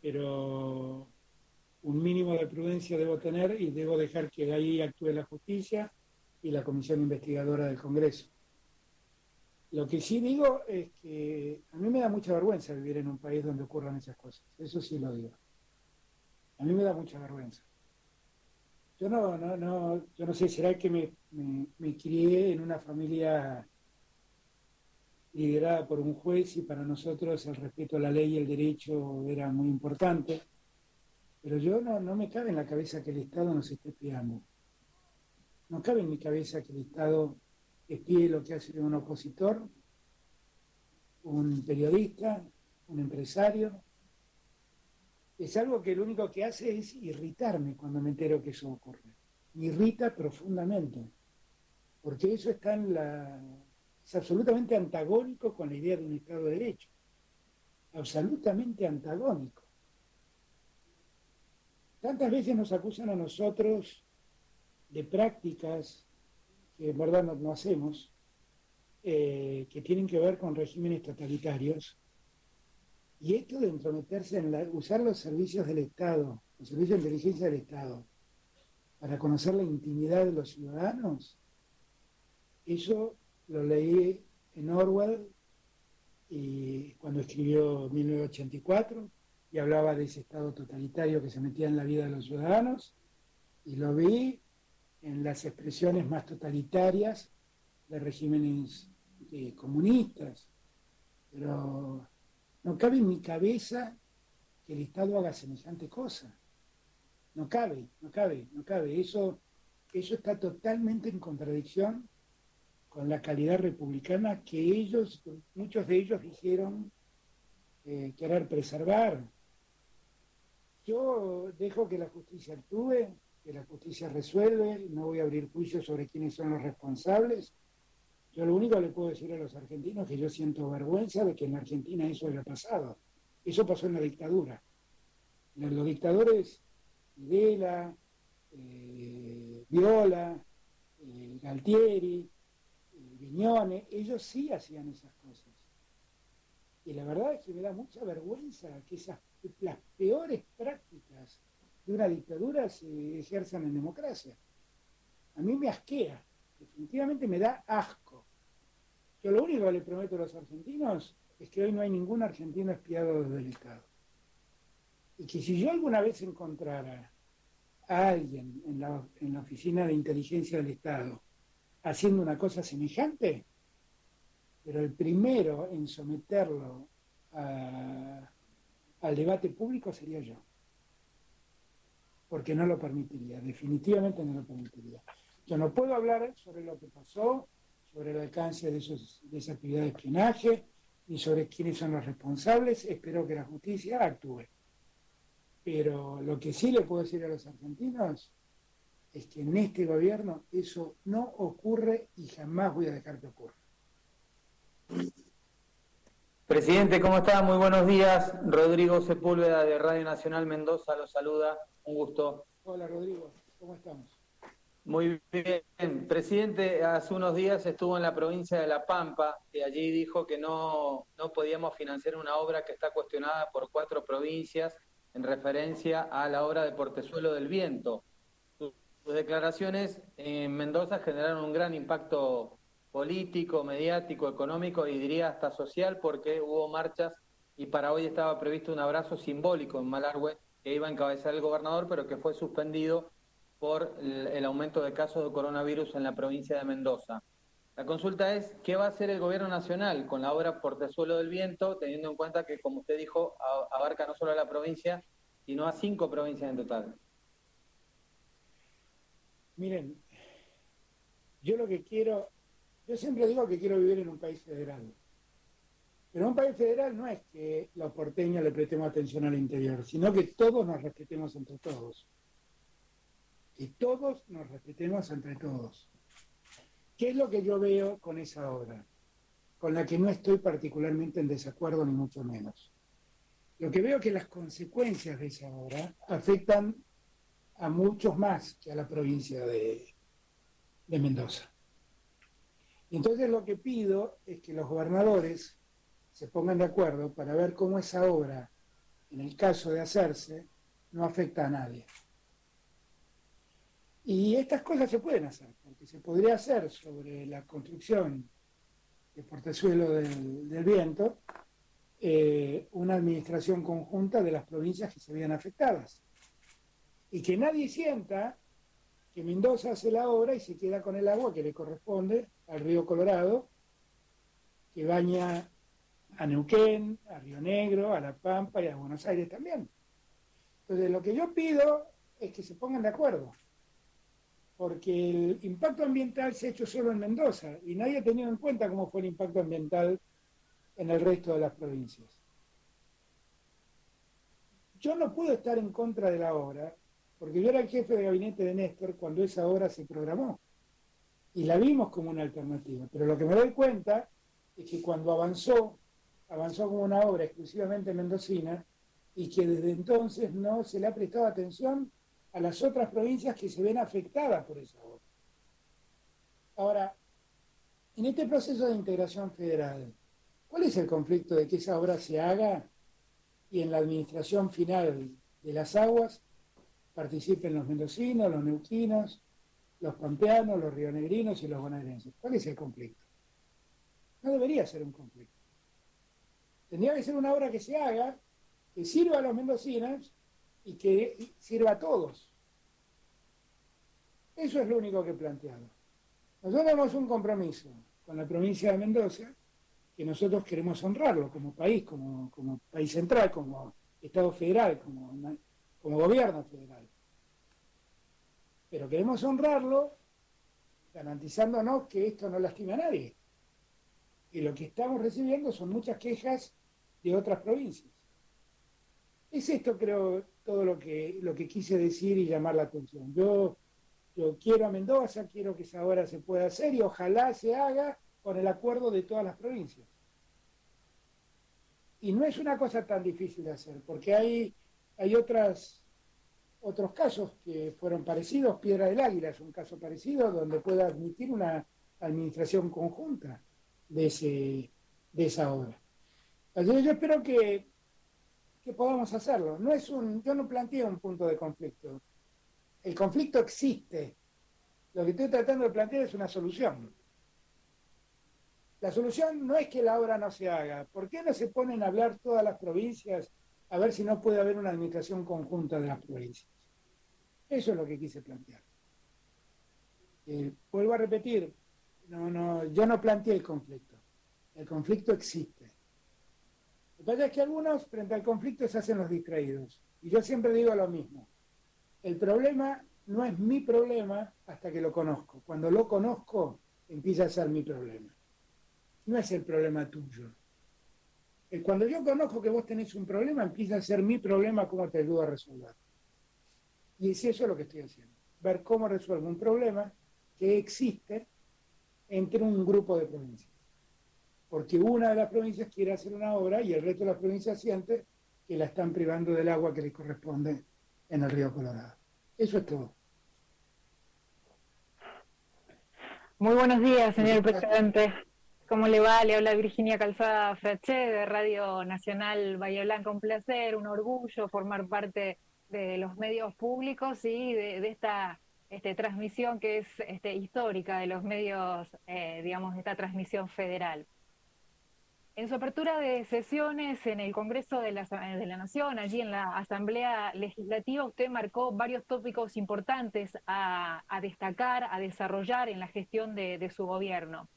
pero un mínimo de prudencia debo tener y debo dejar que ahí actúe la justicia y la comisión investigadora del Congreso. Lo que sí digo es que a mí me da mucha vergüenza vivir en un país donde ocurran esas cosas. Eso sí lo digo. A mí me da mucha vergüenza. Yo no, no, no, yo no sé, será que me, me crié en una familia liderada por un juez y para nosotros el respeto a la ley y el derecho era muy importante pero yo no, no me cabe en la cabeza que el Estado nos esté espiando. No cabe en mi cabeza que el Estado espíe lo que hace un opositor, un periodista, un empresario. Es algo que lo único que hace es irritarme cuando me entero que eso ocurre. Me irrita profundamente, porque eso está en la... es absolutamente antagónico con la idea de un Estado de Derecho. Absolutamente antagónico. Tantas veces nos acusan a nosotros de prácticas que en verdad no, hacemos, eh, que tienen que ver con regímenes totalitarios. Y esto de entrometerse en usar los servicios del Estado, los servicios de inteligencia del Estado, para conocer la intimidad de los ciudadanos, eso lo leí en Orwell y cuando escribió 1984 y hablaba de ese Estado totalitario que se metía en la vida de los ciudadanos, y lo vi en las expresiones más totalitarias de regímenes eh, comunistas. Pero no cabe en mi cabeza que el Estado haga semejante cosa. No cabe, no cabe, no cabe. Eso, eso está totalmente en contradicción con la calidad republicana que ellos, muchos de ellos dijeron eh, querer preservar. Yo dejo que la justicia actúe, que la justicia resuelve, no voy a abrir juicio sobre quiénes son los responsables. Yo lo único que le puedo decir a los argentinos es que yo siento vergüenza de que en la Argentina eso haya pasado. Eso pasó en la dictadura. Los dictadores, Videla, eh, Viola, eh, Galtieri, eh, Viñones, ellos sí hacían esas cosas. Y la verdad es que me da mucha vergüenza que esas las peores prácticas de una dictadura se ejerzan en democracia. A mí me asquea, definitivamente me da asco. Yo lo único que le prometo a los argentinos es que hoy no hay ningún argentino espiado desde el Estado. Y que si yo alguna vez encontrara a alguien en la, en la oficina de inteligencia del Estado haciendo una cosa semejante, pero el primero en someterlo a, al debate público sería yo. Porque no lo permitiría, definitivamente no lo permitiría. Yo no puedo hablar sobre lo que pasó, sobre el alcance de, esos, de esa actividad de espionaje, ni sobre quiénes son los responsables. Espero que la justicia actúe. Pero lo que sí le puedo decir a los argentinos es que en este gobierno eso no ocurre y jamás voy a dejar que ocurra. Presidente, ¿cómo está? Muy buenos días. Rodrigo Sepúlveda de Radio Nacional Mendoza lo saluda. Un gusto. Hola Rodrigo, ¿cómo estamos? Muy bien. Presidente, hace unos días estuvo en la provincia de La Pampa y allí dijo que no, no podíamos financiar una obra que está cuestionada por cuatro provincias en referencia a la obra de Portezuelo del Viento. Sus declaraciones en Mendoza generaron un gran impacto político, mediático, económico y diría hasta social porque hubo marchas y para hoy estaba previsto un abrazo simbólico en Malargüe que iba a encabezar el gobernador pero que fue suspendido por el aumento de casos de coronavirus en la provincia de Mendoza. La consulta es, ¿qué va a hacer el gobierno nacional con la obra Portezuelo del Viento, teniendo en cuenta que, como usted dijo, abarca no solo a la provincia, sino a cinco provincias en total? Miren, yo lo que quiero, yo siempre digo que quiero vivir en un país federal. Pero un país federal no es que los porteños le prestemos atención al interior, sino que todos nos respetemos entre todos. Que todos nos respetemos entre todos. ¿Qué es lo que yo veo con esa obra? Con la que no estoy particularmente en desacuerdo, ni mucho menos. Lo que veo es que las consecuencias de esa obra afectan a muchos más que a la provincia de, de Mendoza. Entonces lo que pido es que los gobernadores se pongan de acuerdo para ver cómo esa obra, en el caso de hacerse, no afecta a nadie. Y estas cosas se pueden hacer, porque se podría hacer sobre la construcción de portezuelo del, del viento eh, una administración conjunta de las provincias que se vean afectadas. Y que nadie sienta que Mendoza hace la obra y se queda con el agua que le corresponde al río Colorado, que baña a Neuquén, a Río Negro, a La Pampa y a Buenos Aires también. Entonces, lo que yo pido es que se pongan de acuerdo, porque el impacto ambiental se ha hecho solo en Mendoza y nadie ha tenido en cuenta cómo fue el impacto ambiental en el resto de las provincias. Yo no puedo estar en contra de la obra, porque yo era el jefe de gabinete de Néstor cuando esa obra se programó y la vimos como una alternativa. Pero lo que me doy cuenta es que cuando avanzó, avanzó como una obra exclusivamente mendocina y que desde entonces no se le ha prestado atención a las otras provincias que se ven afectadas por esa obra. Ahora, en este proceso de integración federal, ¿cuál es el conflicto de que esa obra se haga y en la administración final de las aguas participen los mendocinos, los neuquinos, los pampeanos, los rionegrinos y los bonaerenses. ¿Cuál es el conflicto? No debería ser un conflicto. Tendría que ser una obra que se haga, que sirva a los mendocinos y que sirva a todos. Eso es lo único que he planteado. Nosotros tenemos un compromiso con la provincia de Mendoza que nosotros queremos honrarlo como país, como, como país central, como Estado federal, como como gobierno federal. Pero queremos honrarlo garantizándonos que esto no lastime a nadie. Y lo que estamos recibiendo son muchas quejas de otras provincias. Es esto, creo, todo lo que, lo que quise decir y llamar la atención. Yo, yo quiero a Mendoza, quiero que esa obra se pueda hacer y ojalá se haga con el acuerdo de todas las provincias. Y no es una cosa tan difícil de hacer, porque hay hay otras, otros casos que fueron parecidos. Piedra del Águila es un caso parecido donde puede admitir una administración conjunta de, ese, de esa obra. Yo espero que, que podamos hacerlo. No es un, yo no planteo un punto de conflicto. El conflicto existe. Lo que estoy tratando de plantear es una solución. La solución no es que la obra no se haga. ¿Por qué no se ponen a hablar todas las provincias a ver si no puede haber una administración conjunta de las provincias. Eso es lo que quise plantear. Eh, vuelvo a repetir, yo no planteé el conflicto. El conflicto existe. Lo que pasa es que algunos frente al conflicto se hacen los distraídos. Y yo siempre digo lo mismo. El problema no es mi problema hasta que lo conozco. Cuando lo conozco, empieza a ser mi problema. No es el problema tuyo. Eh, cuando yo conozco que vos tenés un problema, empieza a ser mi problema cómo te ayudo a resolver. Y es eso lo que estoy haciendo. Ver cómo resuelvo un problema que existe entre un grupo de provincias. Porque una de las provincias quiere hacer una obra y el resto de las provincias siente que la están privando del agua que le corresponde en el río Colorado. Eso es todo. Muy buenos días, señor presidente. ¿Cómo le va? Le habla Virginia Calzada Fraché de Radio Nacional Bahía Blanca. Un placer, un orgullo formar parte de los medios públicos y de, esta este, transmisión que es este, histórica de los medios, eh, digamos, de esta transmisión federal. En su apertura de sesiones en el Congreso de la, de la, Nación, allí en la Asamblea Legislativa, usted marcó varios tópicos importantes a, destacar, a desarrollar en la gestión de su gobierno.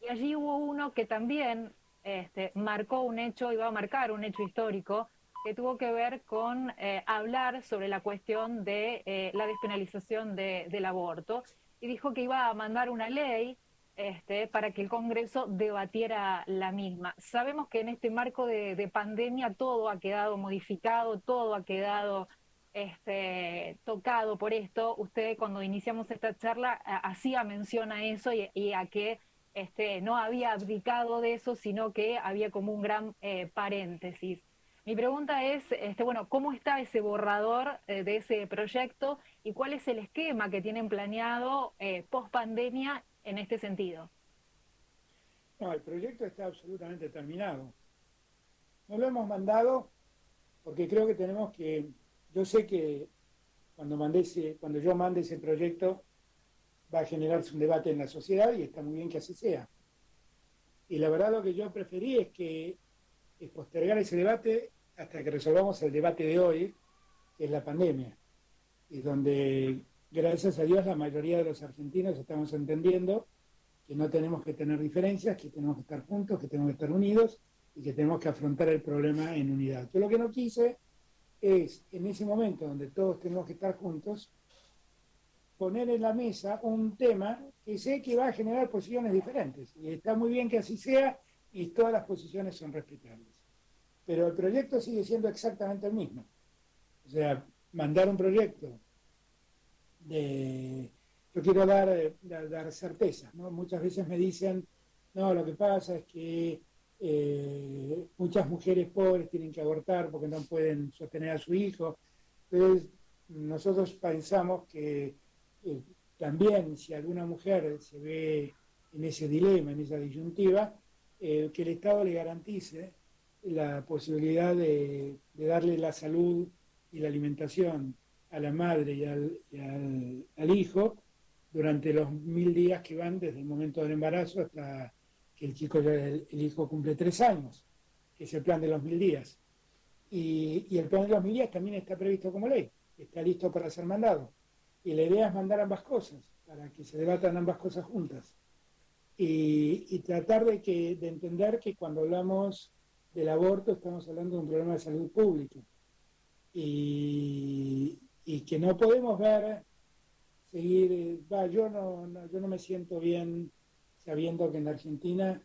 Y allí hubo uno que también este, marcó un hecho, iba a marcar un hecho histórico, que tuvo que ver con eh, hablar sobre la cuestión de eh, la despenalización del aborto y dijo que iba a mandar una ley este, para que el Congreso debatiera la misma. Sabemos que en este marco de, pandemia todo ha quedado modificado, todo ha quedado este, tocado por esto. Usted cuando iniciamos esta charla hacía mención a eso y, a que este, no había abdicado de eso, sino que había como un gran eh, paréntesis. Mi pregunta es, este, bueno, ¿cómo está ese borrador eh, de ese proyecto y cuál es el esquema que tienen planeado eh, post pandemia en este sentido? No, el proyecto está absolutamente terminado. No lo hemos mandado porque creo que tenemos que, yo sé que cuando, mande cuando yo mande ese proyecto va a generarse un debate en la sociedad y está muy bien que así sea. Y la verdad lo que yo preferí es que es postergar ese debate hasta que resolvamos el debate de hoy, que es la pandemia, y donde, gracias a Dios, la mayoría de los argentinos estamos entendiendo que no tenemos que tener diferencias, que tenemos que estar juntos, que tenemos que estar unidos y que tenemos que afrontar el problema en unidad. Yo lo que no quise es, en ese momento donde todos tenemos que estar juntos, poner en la mesa un tema que sé que va a generar posiciones diferentes. Y está muy bien que así sea y todas las posiciones son respetables pero el proyecto sigue siendo exactamente el mismo. O sea, mandar un proyecto de... Yo quiero dar, dar, certeza, ¿no? Muchas veces me dicen, no, lo que pasa es que eh, muchas mujeres pobres tienen que abortar porque no pueden sostener a su hijo. Entonces, nosotros pensamos que eh, también si alguna mujer se ve en ese dilema, en esa disyuntiva, eh, que el Estado le garantice la posibilidad de, darle la salud y la alimentación a la madre y al, hijo durante los mil días que van desde el momento del embarazo hasta que el chico el, hijo cumple tres años, que es el plan de los mil días. Y, el plan de los mil días también está previsto como ley, está listo para ser mandado. Y la idea es mandar ambas cosas, para que se debatan ambas cosas juntas. Y, y tratar de, que, de entender que cuando hablamos del aborto, estamos hablando de un problema de salud pública. Y, que no podemos ver, seguir, va, yo no, yo no me siento bien sabiendo que en Argentina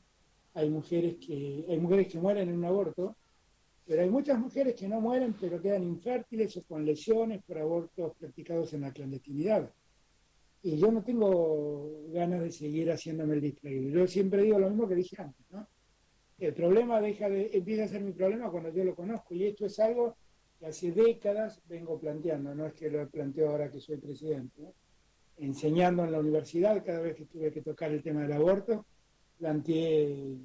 hay mujeres que, hay mujeres que mueren en un aborto, pero hay muchas mujeres que no mueren, pero quedan infértiles o con lesiones por abortos practicados en la clandestinidad. Y yo no tengo ganas de seguir haciéndome el distraído. Yo siempre digo lo mismo que dije antes, ¿no? El problema deja de, empieza a ser mi problema cuando yo lo conozco y esto es algo que hace décadas vengo planteando, no es que lo planteo ahora que soy presidente. Enseñando en la universidad, cada vez que tuve que tocar el tema del aborto, planteé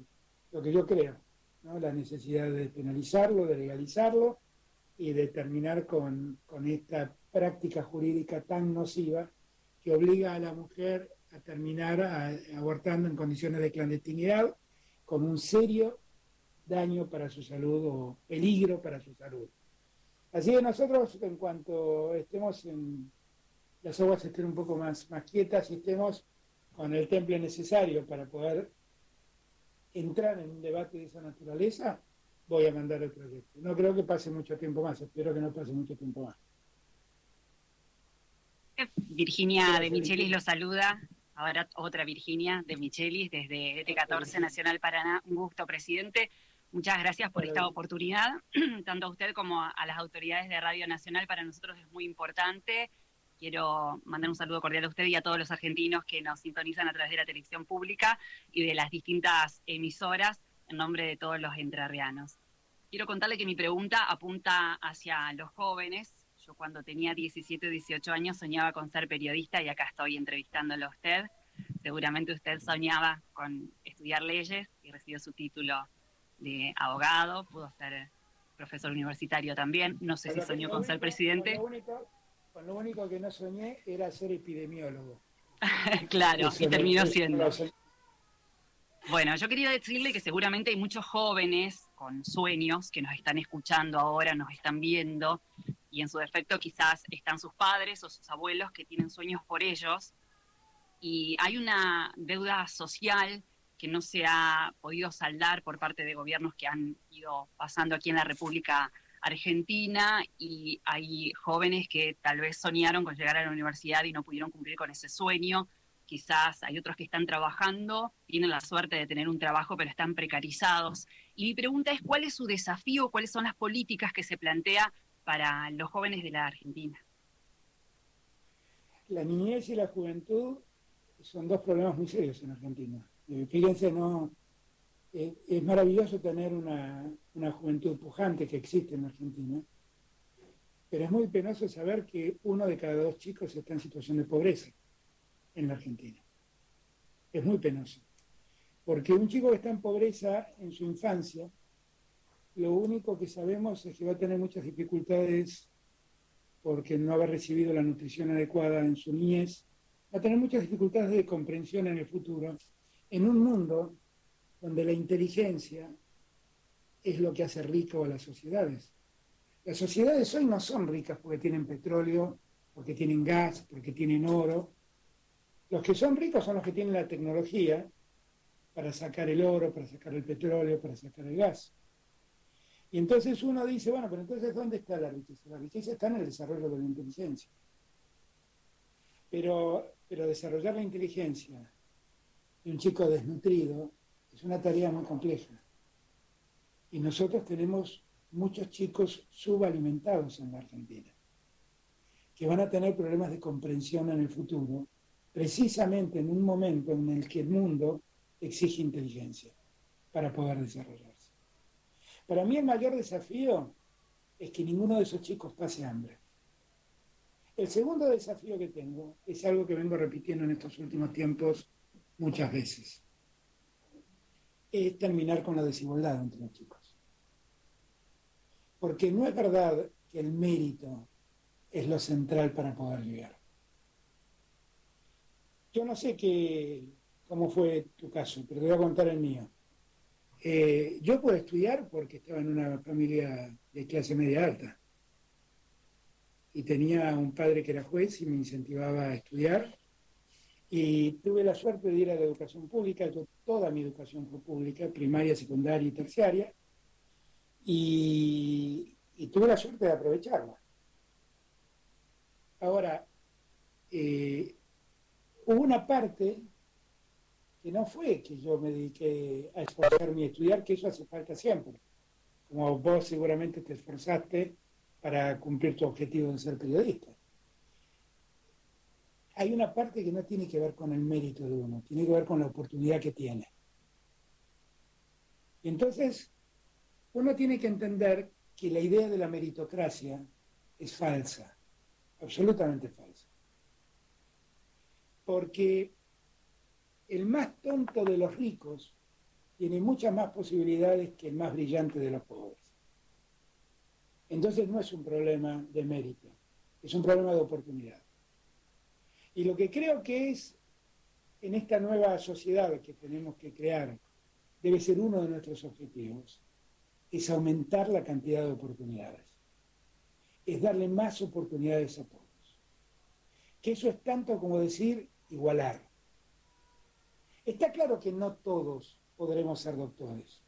lo que yo creo, la necesidad de penalizarlo, de legalizarlo y de terminar con, con esta práctica jurídica tan nociva que obliga a la mujer a terminar abortando en condiciones de clandestinidad como un serio daño para su salud o peligro para su salud. Así que nosotros, en cuanto estemos en las aguas estén un poco más, más quietas y estemos con el temple necesario para poder entrar en un debate de esa naturaleza, voy a mandar el proyecto. No creo que pase mucho tiempo más, espero que no pase mucho tiempo más. Virginia de Michelis lo saluda. Ahora otra Virginia de Michelis desde T14 Nacional Paraná. Un gusto, presidente. Muchas gracias por esta oportunidad, tanto a usted como a, las autoridades de Radio Nacional. Para nosotros es muy importante. Quiero mandar un saludo cordial a usted y a todos los argentinos que nos sintonizan a través de la televisión pública y de las distintas emisoras en nombre de todos los entrerrianos. Quiero contarle que mi pregunta apunta hacia los jóvenes, yo cuando tenía 17 o 18 años soñaba con ser periodista y acá estoy entrevistándolo a usted. Seguramente usted soñaba con estudiar leyes y recibió su título de abogado, pudo ser profesor universitario también. No sé si soñó con ser presidente. Con lo, único, que no soñé era ser epidemiólogo. claro, y terminó siendo. Bueno, yo quería decirle que seguramente hay muchos jóvenes con sueños que nos están escuchando ahora, nos están viendo, y en su defecto quizás están sus padres o sus abuelos que tienen sueños por ellos. Y hay una deuda social que no se ha podido saldar por parte de gobiernos que han ido pasando aquí en la República Argentina y hay jóvenes que tal vez soñaron con llegar a la universidad y no pudieron cumplir con ese sueño. Quizás hay otros que están trabajando, tienen la suerte de tener un trabajo, pero están precarizados. Y mi pregunta es, ¿cuál es su desafío? ¿Cuáles son las políticas que se plantea para los jóvenes de la Argentina? La niñez y la juventud son dos problemas muy serios en Argentina. Eh, fíjense, no, es maravilloso tener una, juventud pujante que existe en Argentina, pero es muy penoso saber que uno de cada dos chicos está en situación de pobreza en la Argentina. Es muy penoso. Porque un chico que está en pobreza en su infancia, lo único que sabemos es que va a tener muchas dificultades porque no haber recibido la nutrición adecuada en su niñez, va a tener muchas dificultades de comprensión en el futuro, en un mundo donde la inteligencia es lo que hace rico a las sociedades. Las sociedades hoy no son ricas porque tienen petróleo, porque tienen gas, porque tienen oro. Los que son ricos son los que tienen la tecnología para sacar el oro, para sacar el petróleo, para sacar el gas. Y entonces uno dice, bueno, pero entonces ¿dónde está la riqueza? La riqueza está en el desarrollo de la inteligencia. Pero, pero desarrollar la inteligencia de un chico desnutrido es una tarea muy compleja. Y nosotros tenemos muchos chicos subalimentados en la Argentina, que van a tener problemas de comprensión en el futuro, precisamente en un momento en el que el mundo exige inteligencia para poder desarrollarse. Para mí el mayor desafío es que ninguno de esos chicos pase hambre. El segundo desafío que tengo es algo que vengo repitiendo en estos últimos tiempos muchas veces es terminar con la desigualdad entre los chicos. Porque no es verdad que el mérito es lo central para poder llegar. Yo no sé qué, cómo fue tu caso, pero te voy a contar el mío. Eh, yo pude estudiar porque estaba en una familia de clase media alta. Y tenía un padre que era juez y me incentivaba a estudiar. Y tuve la suerte de ir a la educación pública, toda mi educación fue pública, primaria, secundaria y terciaria, y, tuve la suerte de aprovecharla. Ahora, eh, hubo una parte que no fue que yo me dediqué a esforzarme y estudiar, que eso hace falta siempre. Como vos seguramente te esforzaste para cumplir tu objetivo de ser periodista hay una parte que no tiene que ver con el mérito de uno, tiene que ver con la oportunidad que tiene. entonces, uno tiene que entender que la idea de la meritocracia es falsa, absolutamente falsa. Porque el más tonto de los ricos tiene muchas más posibilidades que el más brillante de los pobres. Entonces no es un problema de mérito, es un problema de oportunidad. Y lo que creo que es en esta nueva sociedad que tenemos que crear, debe ser uno de nuestros objetivos, es aumentar la cantidad de oportunidades, es darle más oportunidades a todos. Que eso es tanto como decir igualar. Está claro que no todos podremos ser doctores,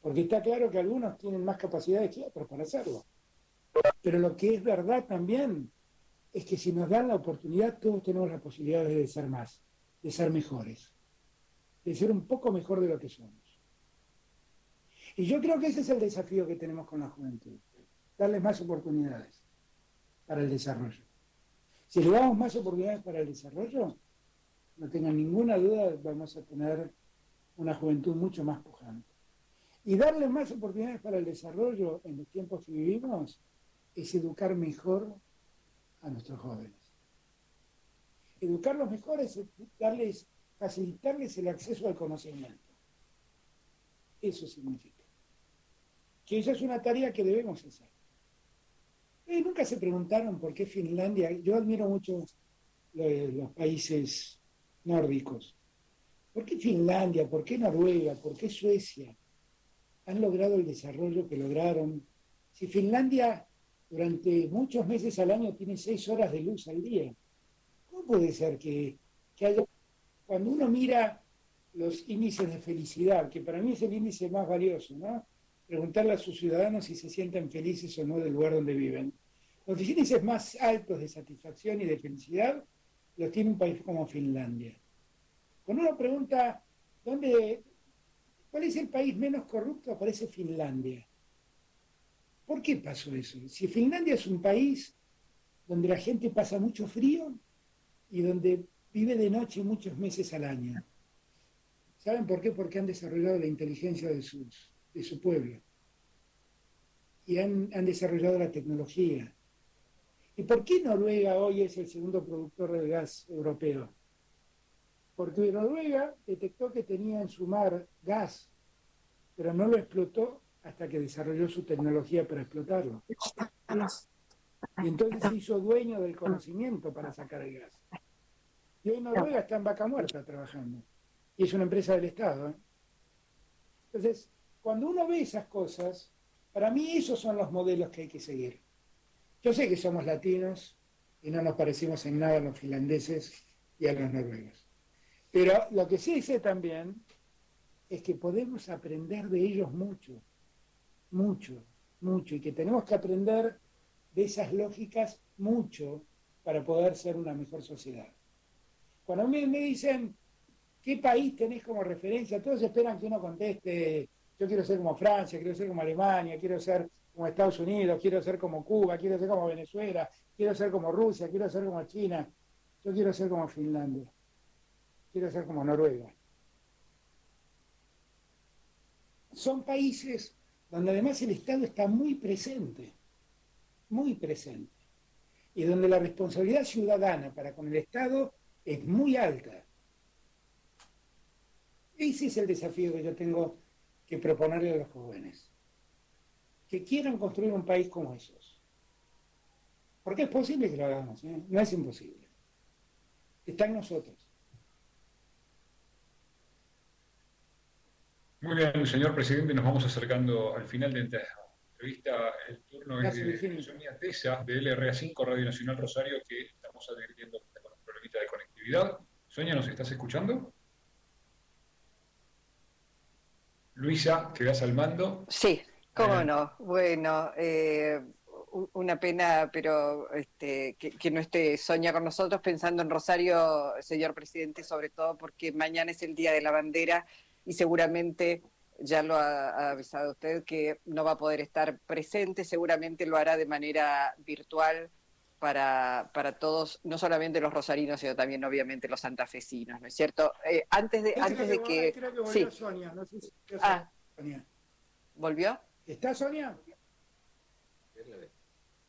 porque está claro que algunos tienen más capacidades que otros para hacerlo. Pero lo que es verdad también es que si nos dan la oportunidad, todos tenemos la posibilidad de ser más, de ser mejores, de ser un poco mejor de lo que somos. Y yo creo que ese es el desafío que tenemos con la juventud, darles más oportunidades para el desarrollo. Si le damos más oportunidades para el desarrollo, no tengan ninguna duda, vamos a tener una juventud mucho más pujante. Y darles más oportunidades para el desarrollo en los tiempos que vivimos es educar mejor a nuestros jóvenes. Educarlos mejor es darles, facilitarles el acceso al conocimiento. Eso significa. Que esa es una tarea que debemos hacer. Eh, nunca se preguntaron por qué Finlandia, yo admiro mucho los países nórdicos. ¿Por qué Finlandia? ¿Por qué Noruega? ¿Por qué Suecia? Han logrado el desarrollo que lograron. Si Finlandia durante muchos meses al año tiene seis horas de luz al día. ¿Cómo puede ser que, haya... Cuando uno mira los índices de felicidad, que para mí es el índice más valioso, ¿no? preguntarle a sus ciudadanos si se sienten felices o no del lugar donde viven. Los índices más altos de satisfacción y de felicidad los tiene un país como Finlandia. Cuando uno pregunta dónde, cuál es el país menos corrupto, aparece Finlandia. ¿Por qué pasó eso? Si Finlandia es un país donde la gente pasa mucho frío y donde vive de noche muchos meses al año. ¿Saben por qué? Porque han desarrollado la inteligencia de, sus, de su pueblo. Y han, han desarrollado la tecnología. ¿Y por qué Noruega hoy es el segundo productor de gas europeo? Porque Noruega detectó que tenía en su mar gas, pero no lo explotó hasta que desarrolló su tecnología para explotarlo. Y entonces se hizo dueño del conocimiento para sacar el gas. Y hoy Noruega está en vaca muerta trabajando. Y es una empresa del Estado. ¿eh? Entonces, cuando uno ve esas cosas, para mí esos son los modelos que hay que seguir. Yo sé que somos latinos y no nos parecemos en nada a los finlandeses y a los noruegos. Pero lo que sí sé también es que podemos aprender de ellos mucho, mucho, mucho, y que tenemos que aprender de esas lógicas mucho para poder ser una mejor sociedad. Cuando me, me dicen, ¿qué país tenés como referencia? Todos esperan que uno conteste, yo quiero ser como Francia, quiero ser como Alemania, quiero ser como Estados Unidos, quiero ser como Cuba, quiero ser como Venezuela, quiero ser como Rusia, quiero ser como China, yo quiero ser como Finlandia, quiero ser como Noruega. Son países donde además el Estado está muy presente, muy presente, y donde la responsabilidad ciudadana para con el Estado es muy alta. Ese es el desafío que yo tengo que proponerle a los jóvenes, que quieran construir un país como esos. Porque es posible que lo hagamos, ¿eh? no es imposible. Está en nosotros. Muy bien, señor presidente, nos vamos acercando al final de esta entrevista. El turno es de Sonia Tesa, de LRA5, Radio Nacional Rosario, que estamos advirtiendo con un problemita de conectividad. Sonia, ¿nos estás escuchando? Luisa, ¿quedas al mando? Sí, cómo no. Bueno, eh, una pena, pero este, que, que, no esté Sonia con nosotros pensando en Rosario, señor presidente, sobre todo porque mañana es el Día de la Bandera y seguramente ya lo ha, ha, avisado usted que no va a poder estar presente, seguramente lo hará de manera virtual para, para todos, no solamente los rosarinos, sino también obviamente los santafesinos, ¿no es cierto? Eh, antes de, antes de que... Creo que volvió sí. Sonia, no sé si ah. Sonia. ¿Volvió? ¿Está Sonia?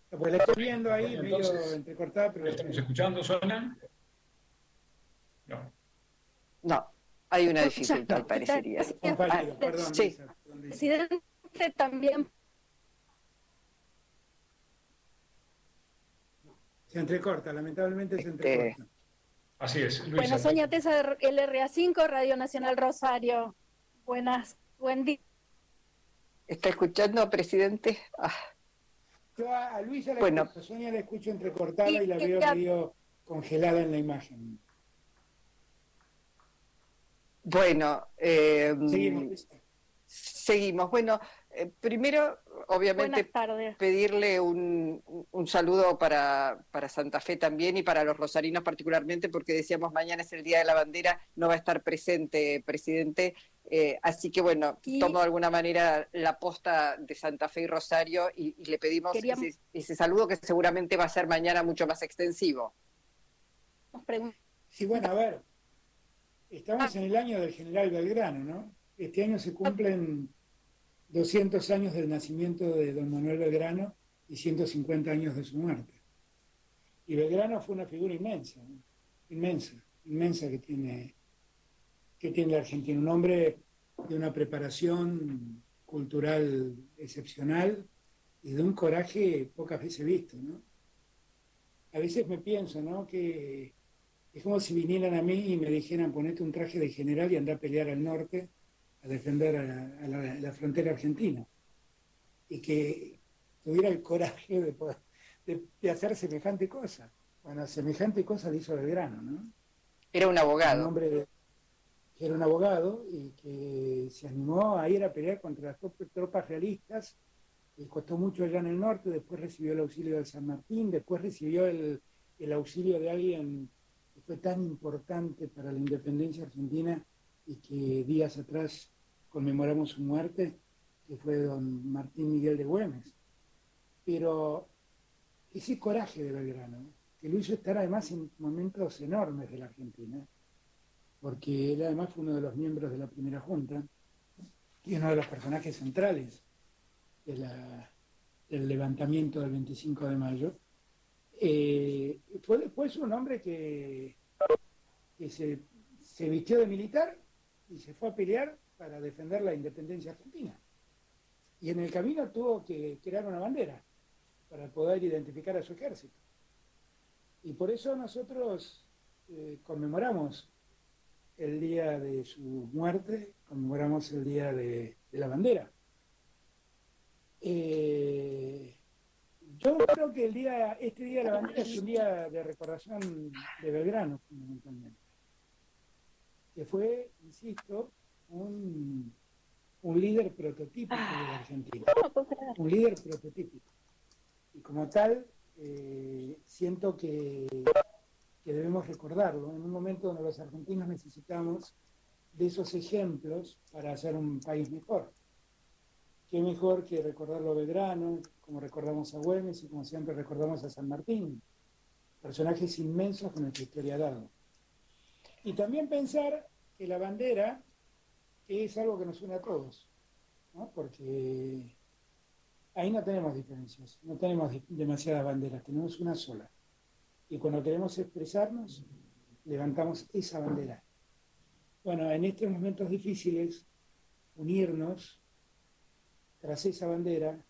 Pues la estoy viendo ahí, Entonces, medio entrecortada, pero... ¿Estamos escuchando, Sonia? No. No. Hay una dificultad, parecería. Compañero, perdón, sí. Presidente, también. Se entrecorta, lamentablemente se entrecorta. Así es. Luisa. Bueno, Sonia Tesa de LRA5, Radio Nacional Rosario. Buenas, buen día. ¿Está escuchando, presidente? Ah. Yo a, a Luisa la Bueno. escucho, Sonia la escucho entrecortada Y- y la veo ya- medio congelada en la imagen. Bueno, eh, Seguimos. Seguimos. Bueno, eh, primero, obviamente, pedirle un, un saludo para, para Santa Fe también y para los rosarinos particularmente, porque decíamos mañana es el Día de la Bandera, no va a estar presente, presidente. Eh, así que bueno, Y- tomo de alguna manera la posta de Santa Fe y Rosario y, y le pedimos Queríamos- ese, ese saludo que seguramente va a ser mañana mucho más extensivo. Sí, bueno, a ver. Estamos en el año del general Belgrano, ¿no? Este año se cumplen 200 años del nacimiento de don Manuel Belgrano y 150 años de su muerte. Y Belgrano fue una figura inmensa, ¿no? inmensa, inmensa que tiene, que tiene la Argentina. Un hombre de una preparación cultural excepcional y de un coraje pocas veces visto, ¿no? A veces me pienso, ¿no? Que es como si vinieran a mí y me dijeran ponete un traje de general y anda a pelear al norte a defender a la, a la- la frontera argentina. Y que tuviera el coraje de, poder- de, de hacer semejante cosa. Bueno, semejante cosa le hizo Belgrano, ¿no? Era un Un abogado. hombre de- que era un abogado y que se animó a ir a pelear contra las tropas realistas. Le costó mucho allá en el norte, después recibió el auxilio de San Martín, después recibió el, el auxilio de alguien que fue tan importante para la independencia argentina y que días atrás conmemoramos su muerte, que fue don Martín Miguel de Güemes. Pero ese coraje de Belgrano, que lo hizo estar además en momentos enormes de la Argentina, porque él además fue uno de los miembros de la primera junta y uno de los personajes centrales del levantamiento del 25 de mayo, eh, fue después un hombre que, se, se vistió de militar y se fue a pelear para defender la independencia argentina. Y en el camino tuvo que crear una bandera para poder identificar a su ejército. Y por eso nosotros eh, conmemoramos el día de su muerte, conmemoramos el día de, la bandera. Eh, yo creo que el día, este día de la bandera es un día de recordación de Belgrano, fundamentalmente, que fue, insisto, un, un líder prototípico de la Argentina. Un líder prototípico. Y como tal, eh, siento que, debemos recordarlo en un momento donde los argentinos necesitamos de esos ejemplos para hacer un país mejor. Qué mejor que recordarlo a Belgrano, como recordamos a Güemes y como siempre recordamos a San Martín, personajes inmensos que nuestra historia dado. Y también pensar que la bandera es algo que nos une a todos, porque ahí no tenemos diferencias, no tenemos demasiadas banderas, tenemos una sola. Y cuando queremos expresarnos, levantamos esa bandera. Bueno, en estos momentos difíciles, unirnos tras esa bandera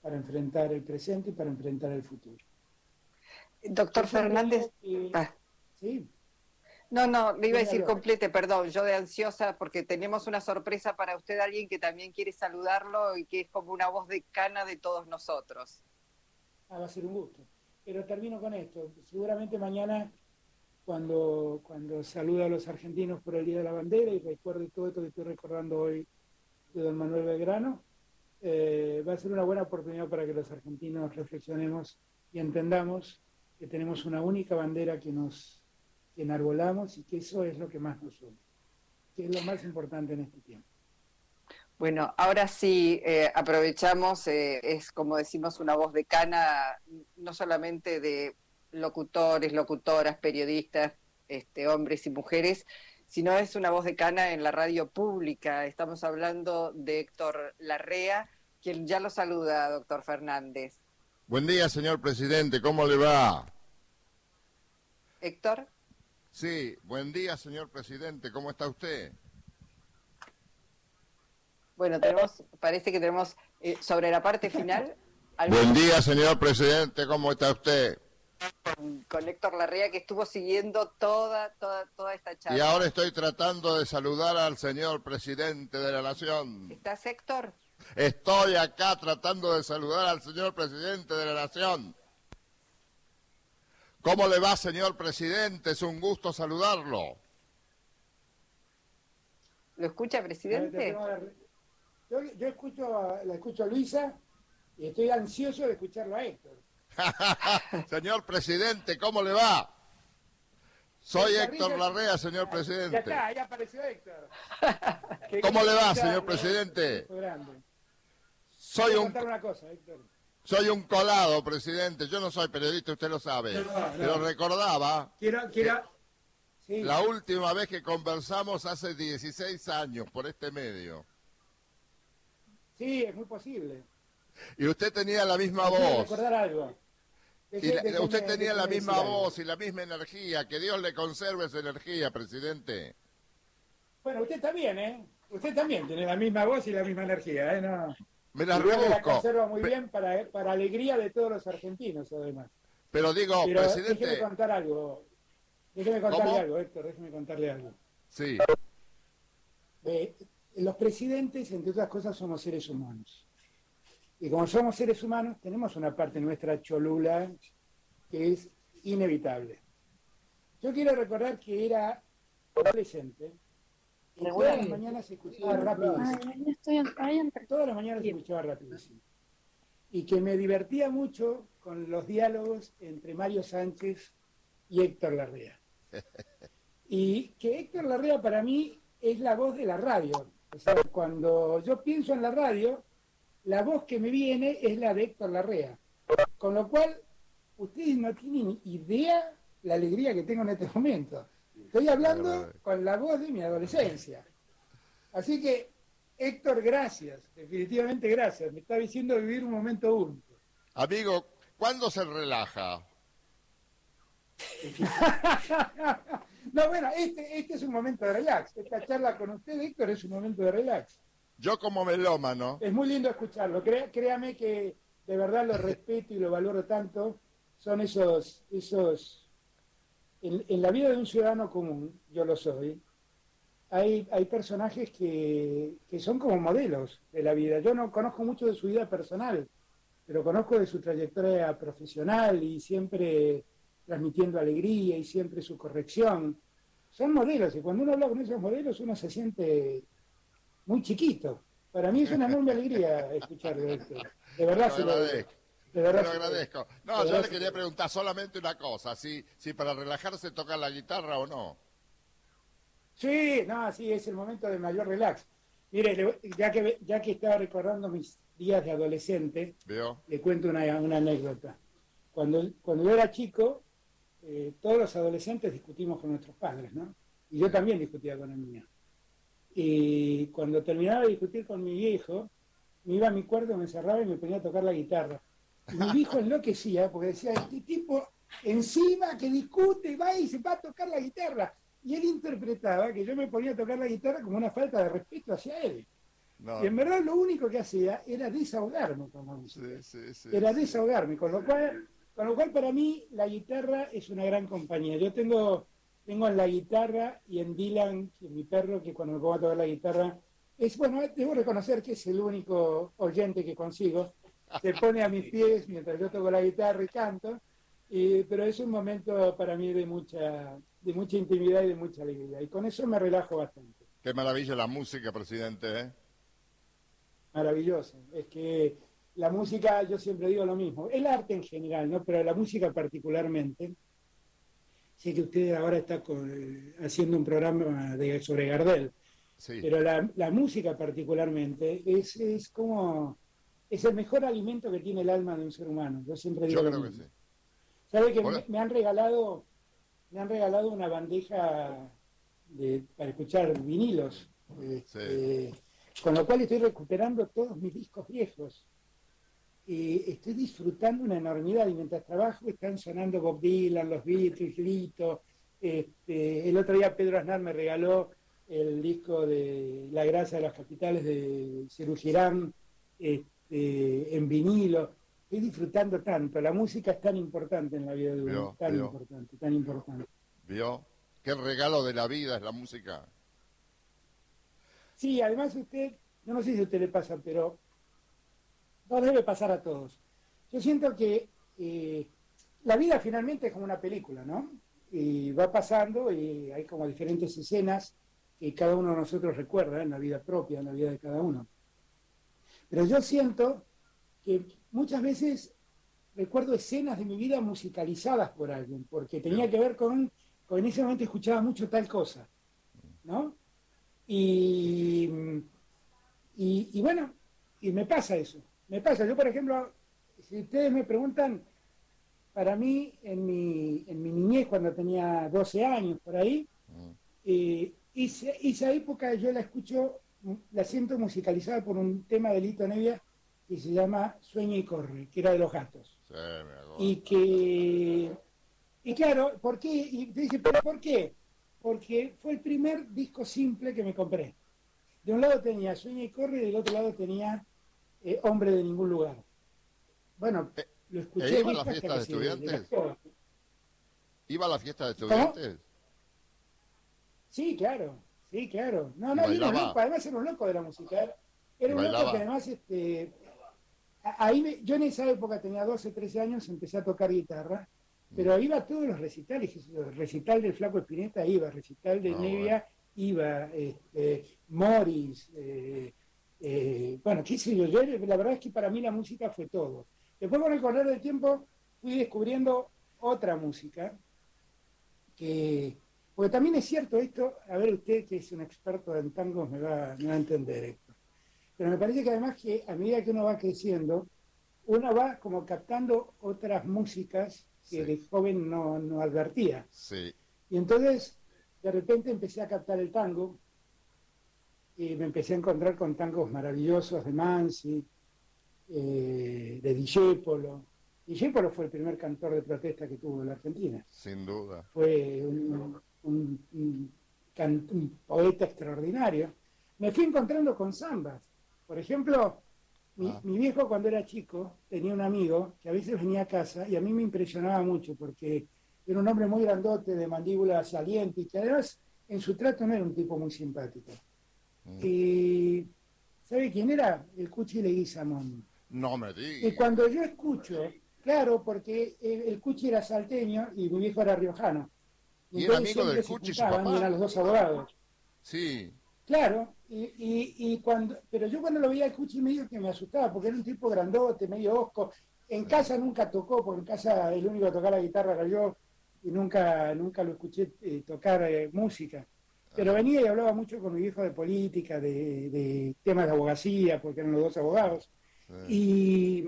para enfrentar el presente y para enfrentar el futuro. Doctor Fernández. Ah. Sí. No, no, le iba a decir complete, perdón, yo de ansiosa porque tenemos una sorpresa para usted, alguien que también quiere saludarlo y que es como una voz de cana de todos nosotros. Ah, va a ser un gusto. Pero termino con esto. Seguramente mañana, cuando, cuando saluda a los argentinos por el Día de la Bandera y recuerde todo esto que estoy recordando hoy de don Manuel Belgrano, eh, va a ser una buena oportunidad para que los argentinos reflexionemos y entendamos que tenemos una única bandera que nos enarbolamos y que eso es lo que más nos une, que es lo más importante en este tiempo. Bueno, ahora sí eh, aprovechamos, eh, es como decimos una voz de cana, no solamente de locutores, locutoras, periodistas, este, hombres y mujeres, sino es una voz de cana en la radio pública. Estamos hablando de Héctor Larrea, quien ya lo saluda, doctor Fernández. Buen día, señor presidente, ¿cómo le va? Héctor. Sí, buen día, señor presidente. ¿Cómo está usted? Bueno, tenemos, parece que tenemos eh, sobre la parte final. Buen día, señor presidente. ¿Cómo está usted? Con, Héctor Larrea, que estuvo siguiendo toda, toda, toda esta charla. Y ahora estoy tratando de saludar al señor presidente de la Nación. ¿Estás, Héctor? Estoy acá tratando de saludar al señor presidente de la Nación. ¿Cómo le va, señor presidente? Es un gusto saludarlo. ¿Lo escucha, presidente? Yo, escucho, la escucho a Luisa y estoy ansioso de escucharlo a Héctor. señor presidente, ¿cómo le va? Soy Héctor Larrea, señor presidente. Ya está, ya apareció Héctor. ¿Cómo le va, señor presidente? Soy un... Una cosa, Héctor. Soy un colado, presidente. Yo no soy periodista, usted lo sabe. Pero recordaba. La última vez que conversamos hace 16 años por este medio. Sí, es muy posible. Y usted tenía la misma voz. recordar algo. Y usted tenía la misma voz y la misma energía. Que Dios le conserve esa energía, presidente. Bueno, usted también, ¿eh? Usted también tiene la misma voz y la misma energía, ¿eh? No. Me la rebusco. conserva muy bien para, para alegría de todos los argentinos, además. Pero digo, presidente... Déjeme contar algo. Déjeme contarle algo, Héctor, déjeme contarle algo. Sí. Eh, los presidentes, entre otras cosas, somos seres humanos. Y como somos seres humanos, tenemos una parte nuestra cholula que es inevitable. Yo quiero recordar que era adolescente todas las mañanas se escuchaba rápido. Todas las mañanas se escuchaba rápido. Y que me divertía mucho con los diálogos entre Mario Sánchez y Héctor Larrea. Y que Héctor Larrea para mí es la voz de la radio. O sea, cuando yo pienso en la radio, la voz que me viene es la de Héctor Larrea. Con lo cual, ustedes no tienen idea la alegría que tengo en este momento. Estoy hablando con la voz de mi adolescencia. Así que, Héctor, gracias, definitivamente gracias. Me está diciendo vivir un momento único. Amigo, ¿cuándo se relaja? no, bueno, este, este es un momento de relax. Esta charla con usted, Héctor, es un momento de relax. Yo como melómano. Es muy lindo escucharlo. créame que de verdad lo respeto y lo valoro tanto. Son esos, esos, en, la vida de un ciudadano común, yo lo soy, hay, hay personajes que, que, son como modelos de la vida. Yo no conozco mucho de su vida personal, pero conozco de su trayectoria profesional y siempre transmitiendo alegría y siempre su corrección. Son modelos y cuando uno habla con esos modelos uno se siente muy chiquito. Para mí es una enorme alegría escucharlo esto. De verdad, se lo, de verdad lo agradezco. No, yo le quería preguntar solamente una cosa, si, si para relajarse toca la guitarra o no. Sí, no, sí, es el momento de mayor relax. Mire, ya que, ya que estaba recordando mis días de adolescente, le cuento una, anécdota. Cuando, cuando yo era chico, eh, todos los adolescentes discutimos con nuestros padres, ¿no? Y yo también discutía con el mío. Y cuando terminaba de discutir con mi viejo, me iba a mi cuarto, me encerraba y me ponía a tocar la guitarra. Y mi viejo enloquecía porque decía, este tipo encima que discute, va y se va a tocar la guitarra. Y él interpretaba que yo me ponía a tocar la guitarra como una falta de respeto hacia él. Y en verdad lo único que hacía era desahogarme con la música. era desahogarme, con lo cual, con lo cual para mí la guitarra es una gran compañía. Yo tengo tengo en la guitarra y en Dylan, que mi perro, que cuando me pongo a tocar la guitarra, es bueno, debo reconocer que es el único oyente que consigo. Se pone a mis pies mientras yo toco la guitarra y canto, pero es un momento para mí de mucha, de mucha intimidad y de mucha alegría. Y con eso me relajo bastante. Qué maravilla la música, presidente. ¿eh? Maravilloso. Es que la música, yo siempre digo lo mismo, el arte en general, ¿no? pero la música particularmente, Sé que usted ahora está haciendo un programa de, sobre Gardel, pero la, música particularmente es, es como es el mejor alimento que tiene el alma de un ser humano. Yo siempre digo. Yo creo que sí. ¿Sabe que me, han regalado me han regalado una bandeja para escuchar vinilos? Este, con lo cual estoy recuperando todos mis discos viejos eh, estoy disfrutando una enormidad y mientras trabajo están sonando Bob Dylan, los Beatles, Lito. Este, el otro día Pedro Aznar me regaló el disco de La Grasa de las Capitales de Cerú este, en vinilo. Estoy disfrutando tanto. La música es tan importante en la vida de uno. Tan importante, tan importante. ¿Vio? Qué regalo de la vida es la música. Sí, además usted, no sé si a usted le pasa, pero no debe pasar a todos. Yo siento que eh, la vida finalmente es como una película, ¿no? Y va pasando y hay como diferentes escenas que cada uno de nosotros recuerda en la vida propia, en la vida de cada uno. Pero yo siento que muchas veces recuerdo escenas de mi vida musicalizadas por alguien, porque tenía que ver con, con en ese momento escuchaba mucho tal cosa, ¿no? Y, y, y bueno, y me pasa eso. Me pasa, yo por ejemplo, si ustedes me preguntan, para mí, en mi, en mi niñez, cuando tenía 12 años, por ahí, mm. eh, esa, época yo la escucho, la siento musicalizada por un tema de Lito Nevia que se llama Sueña y Corre, que era de los gatos. y que, y claro, ¿por qué? Y te dice, ¿pero por qué? Porque fue el primer disco simple que me compré. De un lado tenía Sueña y Corre y del otro lado tenía eh, hombre de ningún lugar. Bueno, eh, lo escuché. ¿Iba a la fiesta de estudiantes? ¿Iba a la fiesta de estudiantes? Sí, claro, sí, claro. No, no, era un loco, además era un loco de la música. Era un loco que además, este, ahí yo en esa época tenía 12, 13 años, empecé a tocar guitarra, pero mm. iba a todos los recitales, recital del Flaco Espineta iba, recital de ah, Nevia iba, este, Morris, eh, eh, bueno, qué sé yo, la verdad es que para mí la música fue todo. Después con el correr del tiempo fui descubriendo otra música, que, porque también es cierto esto, a ver usted que es un experto en tangos me va, a entender esto, pero me parece que además que a medida que uno va creciendo, uno va como captando otras músicas que de joven no, no advertía. Sí. Y entonces, de repente empecé a captar el tango y me empecé a encontrar con tangos maravillosos de Mansi, eh, de Dijépolo. Dijépolo fue el primer cantor de protesta que tuvo en la Argentina. Sin duda. Fue un, poeta extraordinario. Me fui encontrando con zambas. Por ejemplo, ah. mi, viejo cuando era chico tenía un amigo que a veces venía a casa y a mí me impresionaba mucho porque era un hombre muy grandote, de mandíbula saliente y que además en su trato no era un tipo muy simpático. Y ¿sabe quién era? El Cuchi Leguizamón. No me digas. Y cuando yo escucho, claro, porque el, Cuchi era salteño y mi viejo era riojano. Y, era amigo del Cuchi, su papá. eran los dos abogados. Sí. Claro, y, y, cuando, pero yo cuando lo veía al Cuchi medio que me asustaba, porque era un tipo grandote, medio osco. En casa nunca tocó, porque en casa el único que tocaba la guitarra era yo, y nunca, nunca lo escuché eh, tocar eh, música. Pero venía y hablaba mucho con mi viejo de política, de, temas de abogacía, porque eran los dos abogados. Y,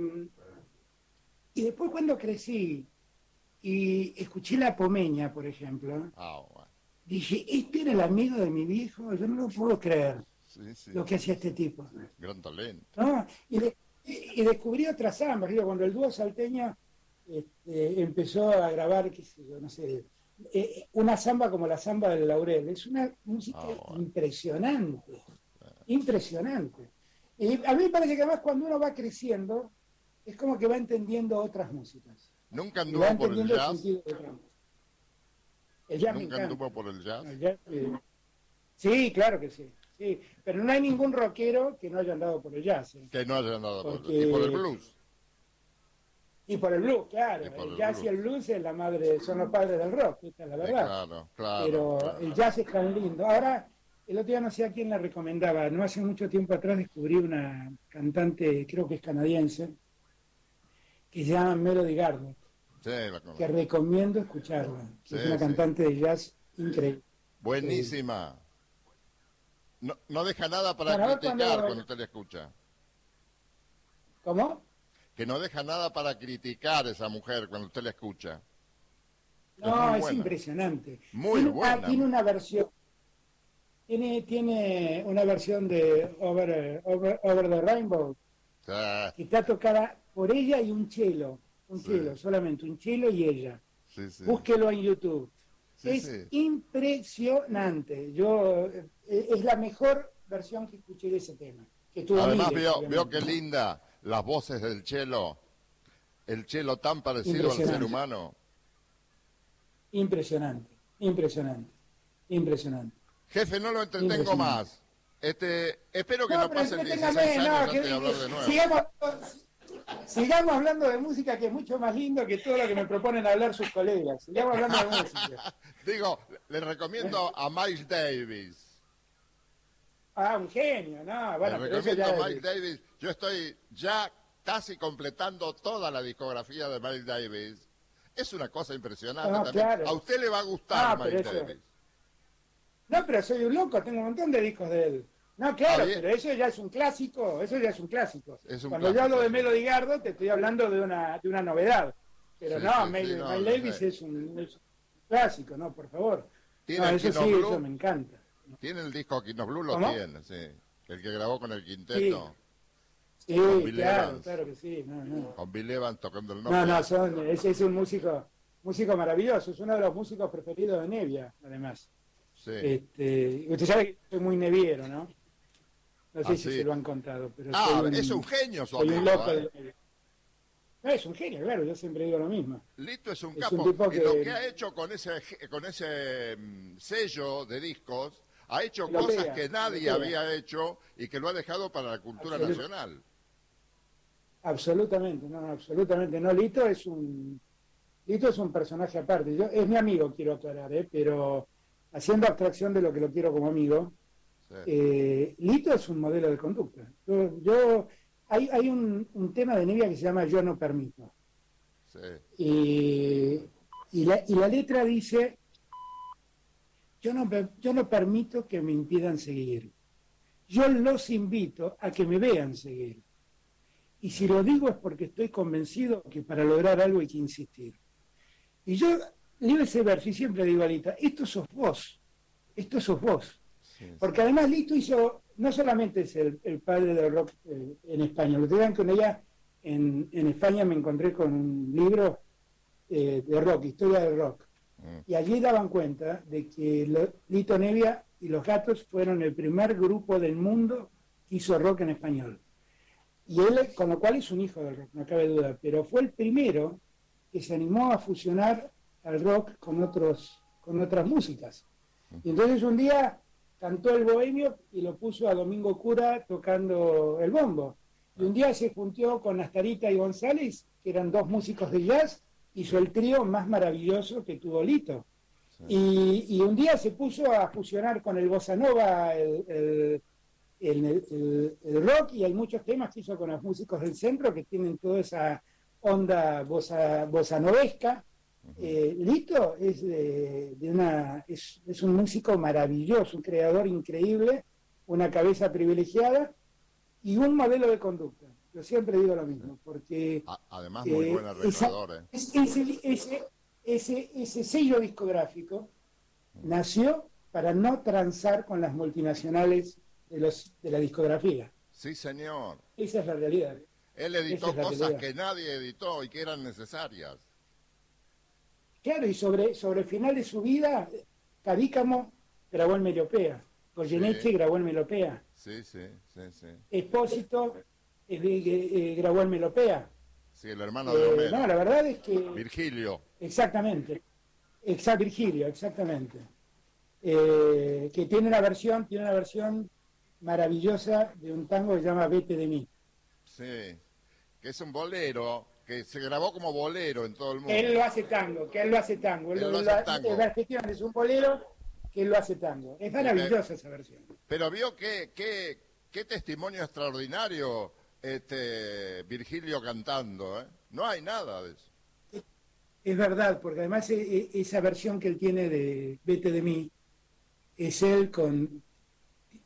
y después cuando crecí y escuché La Pomeña, por ejemplo, ah, dije, este era el amigo de mi viejo, yo no lo puedo creer lo que hacía este tipo. Gran talento. Y, y, descubrí otras ambas, cuando el dúo salteño este, empezó a grabar, qué sé yo, no sé, eh, una samba como la samba del Laurel. Es una música ah, impresionante, impresionante. Y a mí me parece que además cuando uno va creciendo, es como que va entendiendo otras músicas. ¿Nunca anduvo por el jazz? El jazz ¿Nunca anduvo por el jazz? Eh, sí, claro que sí. Sí, pero no hay ningún rockero que no haya andado por el jazz. ¿eh? Que no haya andado por, el, y por el blues. Y por el blues, claro. El, jazz y el blues es la madre, son los padres del rock, esta es la verdad. claro, claro, Pero el jazz es tan lindo. Ahora, el otro día no sé a quién la recomendaba. No hace mucho tiempo atrás descubrí una cantante, creo que es canadiense, que se llama Melody Gardner. Sí, la que recomiendo escucharla. es una cantante de jazz increíble. Buenísima. No, no deja nada para criticar cuando usted la escucha. ¿Cómo? Que no deja nada para criticar a esa mujer cuando usted la escucha. No, es, impresionante. Muy tiene, buena. tiene una versión, tiene, tiene una versión de Over, Over, the Rainbow, que está tocada por ella y un chelo, un chelo, solamente un chelo y ella. Búsquelo en YouTube. es impresionante. Yo eh, es la mejor versión que escuché de ese tema. Que Además veo, veo qué linda las voces del chelo, el chelo tan parecido al ser humano. Impresionante, impresionante, impresionante. Jefe, no lo entretengo más. Este, espero que no, pasen 16 años antes de hablar de nuevo. Sigamos, sigamos, hablando de música, que es mucho más lindo que todo lo que me proponen hablar sus colegas. Sigamos hablando de música. Digo, le recomiendo a Miles Davis. Ah, un genio, no, bueno, pero eso ya Mike Davis. Yo estoy ya casi completando toda la discografía de Mike Davis. Es una cosa impresionante A usted le va a gustar ah, Mike Davis. No, pero soy un loco, tengo un montón de discos de él. No, claro, pero eso ya es un clásico, eso ya es un clásico. Cuando yo hablo de Melody Gardo, te estoy hablando de una, de una novedad. Pero no, Mike Davis es un, clásico, no, por favor. ¿Tiene eso sí, eso me encanta. Tiene el disco Aquino Blue, lo tiene, sí. El que grabó con el quinteto. Sí, claro, claro que sí. No, no. Con Bill Evans tocando el nombre. No, no, son, es, es un músico, músico maravilloso. Es uno de los músicos preferidos de Nevia, además. Sí. Este, usted sabe que soy muy neviero, ¿no? No sé ah, si se lo han contado. Pero ah, es un genio su amigo, ¿eh? No, es un genio, claro, yo siempre digo lo mismo. Lito es un capo. y lo que ha hecho con ese, con ese mm, sello de discos ha hecho cosas que nadie había hecho y que lo ha dejado para la cultura nacional. Absolutamente, no, absolutamente no. Lito es un Lito es un personaje aparte. Yo, es mi amigo, quiero aclarar, ¿eh? pero haciendo abstracción de lo que lo quiero como amigo, eh, Lito es un modelo de conducta. Yo, hay, hay un, tema de Nevia que se llama Yo no permito. Y, la, y, la, letra dice, yo no, yo no permito que me impidan seguir. Yo los invito a que me vean seguir. Y si lo digo es porque estoy convencido que para lograr algo hay que insistir. Y yo leo ese verso y siempre digo a Lita, esto sos vos, esto sos vos. Porque además Lito hizo, no solamente es el, padre del rock eh, en España, lo digan con ella en, en, España me encontré con un libro eh, de rock, historia del rock. Mm. Y allí daban cuenta de que Lito Nevia y los gatos fueron el primer grupo del mundo que hizo rock en español. Y él, con lo cual es un hijo del rock, no cabe duda, pero fue el primero que se animó a fusionar al rock con, otros, con otras músicas. Y entonces un día cantó el bohemio y lo puso a Domingo Cura tocando el bombo. Y un día se juntó con Astarita y González, que eran dos músicos de jazz, hizo el trío más maravilloso que tuvo Lito. Y, un día se puso a fusionar con el bossa nova, el, rock, y hay muchos temas que hizo con los músicos del centro que tienen toda esa onda bossa, novesca. Eh, Lito es, de, una, es, un músico maravilloso, un creador increíble, una cabeza privilegiada y un modelo de conducta. Yo siempre digo lo mismo, porque... Además, muy buen arreglador. Eh. ese, ese, ese, sello discográfico nació para no transar con las multinacionales de, los, de la discografía. Sí, señor. Esa es la realidad. Él editó cosas que nadie editó y que eran necesarias. Claro, y sobre, sobre el final de su vida, Cadícamo grabó en Melopea, Goyeneche grabó en Melopea. Sí, sí, sí, sí. Espósito eh, eh, grabó en Melopea. Sí, el hermano de Homero. No, la verdad es que... Virgilio. Exactamente. Exacto, Virgilio, exactamente. Eh, que tiene una versión, tiene una versión maravillosa de un tango que se llama Vete de mí. Sí, que es un bolero, que se grabó como bolero en todo el mundo. Él lo hace tango, que él lo hace tango. Él, lo, hace tango. es un bolero que él lo hace tango. Es maravillosa esa versión. Pero vio que, qué testimonio extraordinario este Virgilio cantando, ¿eh? No hay nada de eso. Es verdad, porque además e, e, esa versión que él tiene de Vete de mí, es él con...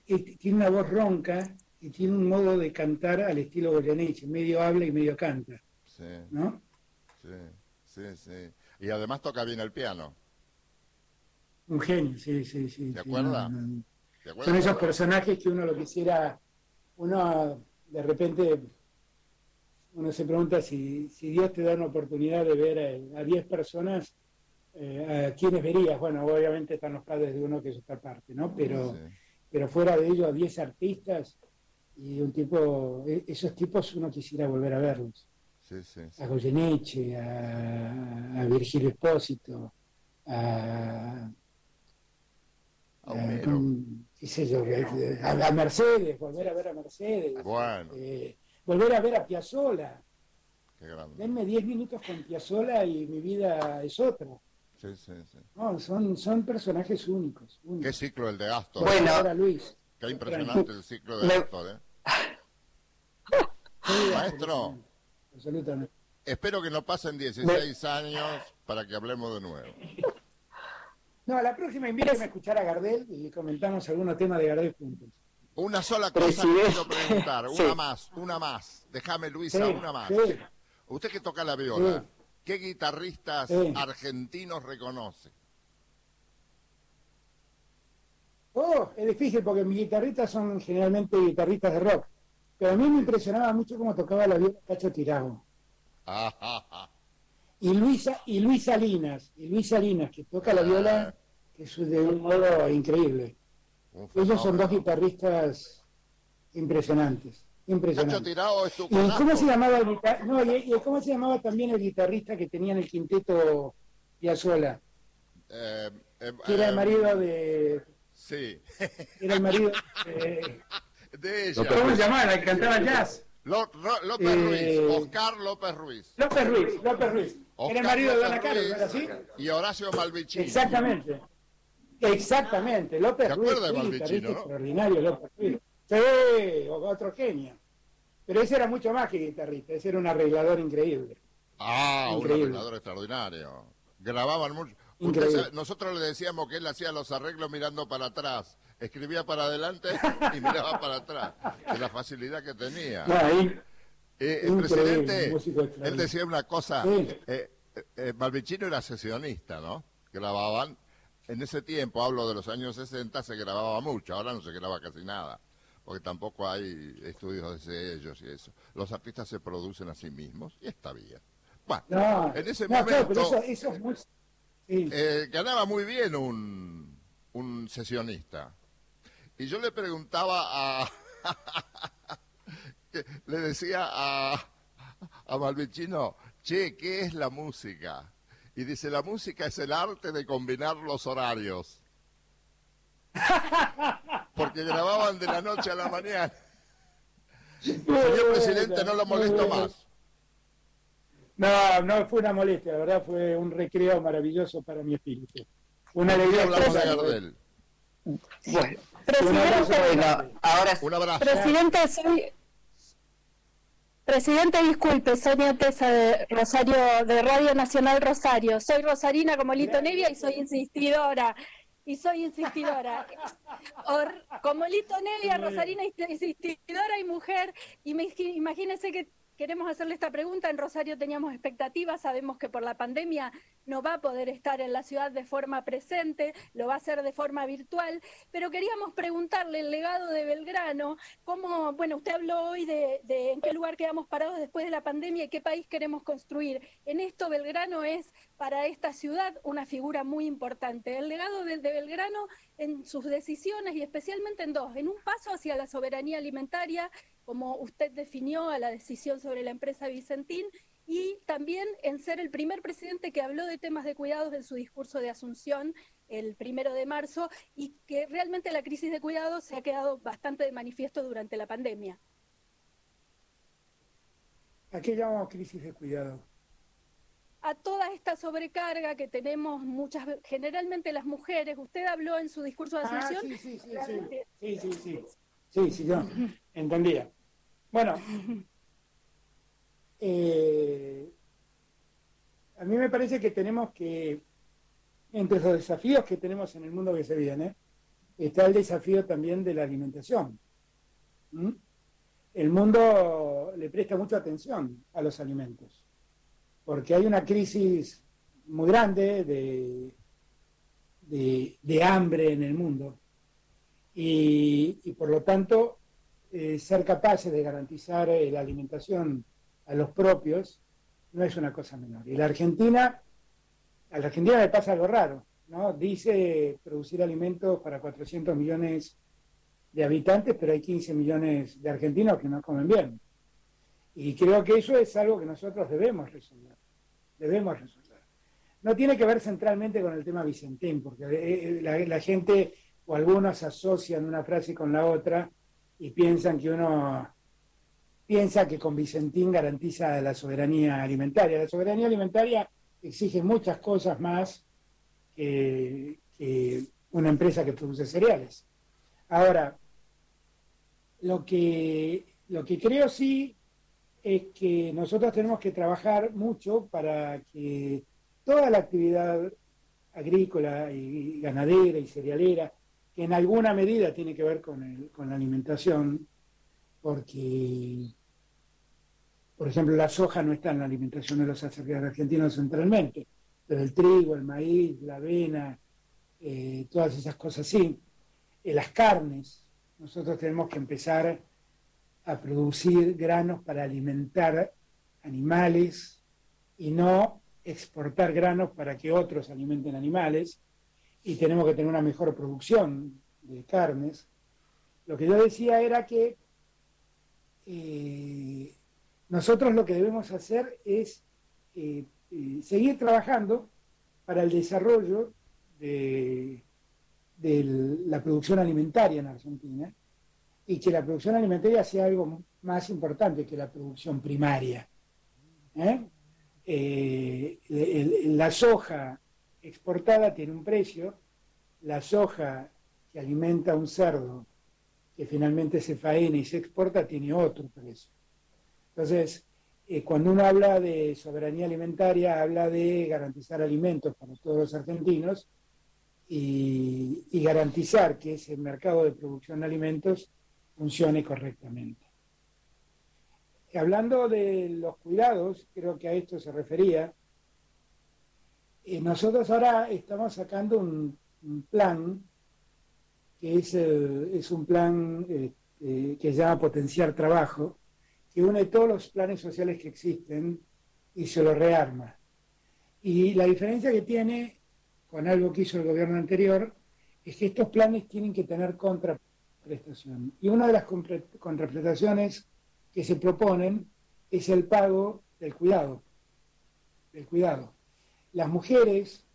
E, tiene una voz ronca y tiene un modo de cantar al estilo Goyeneche, medio habla y medio canta. Sí. ¿No? Sí, sí, sí. Y además toca bien el piano. Un genio, sí, sí, sí. ¿Te acuerdas? Son esos personajes que uno lo quisiera, uno de repente uno se pregunta si, si Dios te da una oportunidad de ver a 10 personas, eh, ¿a quiénes verías? Bueno, obviamente están los padres de uno que es otra parte, ¿no? Pero, pero fuera de ellos, a 10 artistas y un tipo, e, esos tipos uno quisiera volver a verlos. a Goyeneche, a, a Virgilio Espósito, a, a, a, Mercedes, volver a ver a Mercedes, eh, volver a ver a Piazzola. Denme 10 minutos con Piazzola y mi vida es otra. son, son personajes únicos, Qué ciclo el de Astor. Bueno, ahora Luis. Qué impresionante el ciclo de Astor, ¿eh? Maestro. Absolutamente. Espero que no pasen 16 años para que hablemos de nuevo. No, la próxima invítame a escuchar a Gardel y comentamos algunos temas de Gardel juntos. Una sola cosa que quiero preguntar, una más, una más. Déjame, Luisa, una más. Usted que toca la viola, ¿qué guitarristas argentinos reconoce? Oh, es difícil porque mis guitarristas son generalmente guitarristas de rock. Pero a mí me impresionaba mucho cómo tocaba la viola Cacho Tirago. y Luisa, y Luis Salinas, y Luis Salinas, que toca la viola ah es de un modo increíble. Ellos son dos guitarristas impresionantes. impresionantes. ¿Y cómo se llamaba el no, y, cómo se llamaba también el guitarrista que tenía en el quinteto Piazzolla? Eh, eh, que era el marido de. Sí. Era el marido de. de ella. ¿Cómo se llamaba? El que cantaba jazz. López Ruiz, eh, Oscar López Ruiz. López Ruiz, López Ruiz. era el marido de Ana Carlos, ¿era así? Y Horacio Malvicini. Exactamente. Exactamente, López ¿Se Ruiz, de sí, extraordinario López Ruiz. Sí, otro genio. Pero ese era mucho más que guitarrista, ese era un arreglador increíble. Ah, un arreglador extraordinario. Grababan mucho. nosotros le decíamos que él hacía los arreglos mirando para atrás. Escribía para adelante y miraba para atrás. De la facilidad que tenía. Eh, el presidente, él decía una cosa. Eh, eh, eh, Malvicino era sesionista, ¿no? Grababan. En ese tiempo, hablo de los años 60, se grababa mucho. Ahora no se graba casi nada porque tampoco hay estudios de ellos y eso. Los artistas se producen a sí mismos y está bien. Bueno, en ese momento ganaba muy bien un, un sesionista. Y yo le preguntaba a... le decía a, a Malvicino, che, ¿qué es la música? Y dice, la música es el arte de combinar los horarios. Porque grababan de la noche a la mañana. Señor presidente, no lo molesto más. No, no fue una molestia, la verdad fue un recreo maravilloso para mi espíritu. Una alegría. Bueno, presidente, ahora un abrazo. Presidente, soy, Presidente, disculpe, soy Tesa de Rosario, de Radio Nacional Rosario. Soy Rosarina como Lito Nevia y soy insistidora y soy insistidora. como Lito Nevia, Rosarina, insistidora y mujer. Y me, imagínense que queremos hacerle esta pregunta. En Rosario teníamos expectativas, sabemos que por la pandemia no va a poder estar en la ciudad de forma presente, lo va a hacer de forma virtual, pero queríamos preguntarle el legado de Belgrano, cómo, bueno, usted habló hoy de, en qué lugar quedamos parados después de la pandemia y qué país queremos construir. En esto Belgrano es para esta ciudad una figura muy importante. El legado de, de Belgrano en sus decisiones y especialmente en dos, en un paso hacia la soberanía alimentaria, como usted definió a la decisión sobre la empresa Vicentín, y también en ser el primer presidente que habló de temas de cuidados en su discurso de Asunción el primero de marzo y que realmente la crisis de cuidados se ha quedado bastante de manifiesto durante la pandemia. ¿A qué llamamos crisis de cuidado? A toda esta sobrecarga que tenemos muchas, generalmente las mujeres. Usted habló en su discurso de ah, Asunción. sí, sí, sí, sí, sí, sí, sí, sí, sí, yo entendía. Bueno, eh, a mí me parece que tenemos que, entre los desafíos que tenemos en el mundo que se viene, está el desafío también de la alimentación. ¿Mm? El mundo le presta mucha atención a los alimentos, porque hay una crisis muy grande de, de, hambre en el mundo y, por lo tanto eh, ser capaces de garantizar eh, la alimentación a los propios no es una cosa menor. Y la Argentina, a la Argentina le pasa algo raro, ¿no? Dice producir alimentos para 400 millones de habitantes, pero hay 15 millones de argentinos que no comen bien. Y creo que eso es algo que nosotros debemos resolver. Debemos resolver. No tiene que ver centralmente con el tema Vicentín, porque eh, eh, la, la gente o algunos asocian una frase con la otra y piensan que uno piensa que con Vicentín garantiza la soberanía alimentaria. La soberanía alimentaria exige muchas cosas más que, una empresa que produce cereales. Ahora, lo que, lo que creo sí es que nosotros tenemos que trabajar mucho para que toda la actividad agrícola y ganadera y cerealera, que en alguna medida tiene que ver con, la alimentación, porque por ejemplo, la soja no está en la alimentación de los argentinos centralmente, pero el trigo, el maíz, la avena, eh, todas esas cosas sí. Eh, las carnes, nosotros tenemos que empezar a producir granos para alimentar animales y no exportar granos para que otros alimenten animales y tenemos que tener una mejor producción de carnes. Lo que yo decía era que eh, nosotros lo que debemos hacer es eh, eh, seguir trabajando para el desarrollo de, la producción alimentaria en Argentina y que la producción alimentaria sea algo más importante que la producción primaria. la soja exportada tiene un precio la soja que alimenta a un cerdo, que finalmente se faena y se exporta, tiene otro precio. Entonces, eh, cuando uno habla de soberanía alimentaria, habla de garantizar alimentos para todos los argentinos y, garantizar que ese mercado de producción de alimentos funcione correctamente. Hablando de los cuidados, creo que a esto se refería, eh, nosotros ahora estamos sacando un, plan que es, eh, un plan que se llama Potenciar Trabajo, que une todos los planes sociales que existen y se los rearma. Y la diferencia que tiene con algo que hizo el gobierno anterior es que estos planes tienen que tener contraprestación. Y una de las contraprestaciones que se proponen es el pago del cuidado. Del cuidado. Las mujeres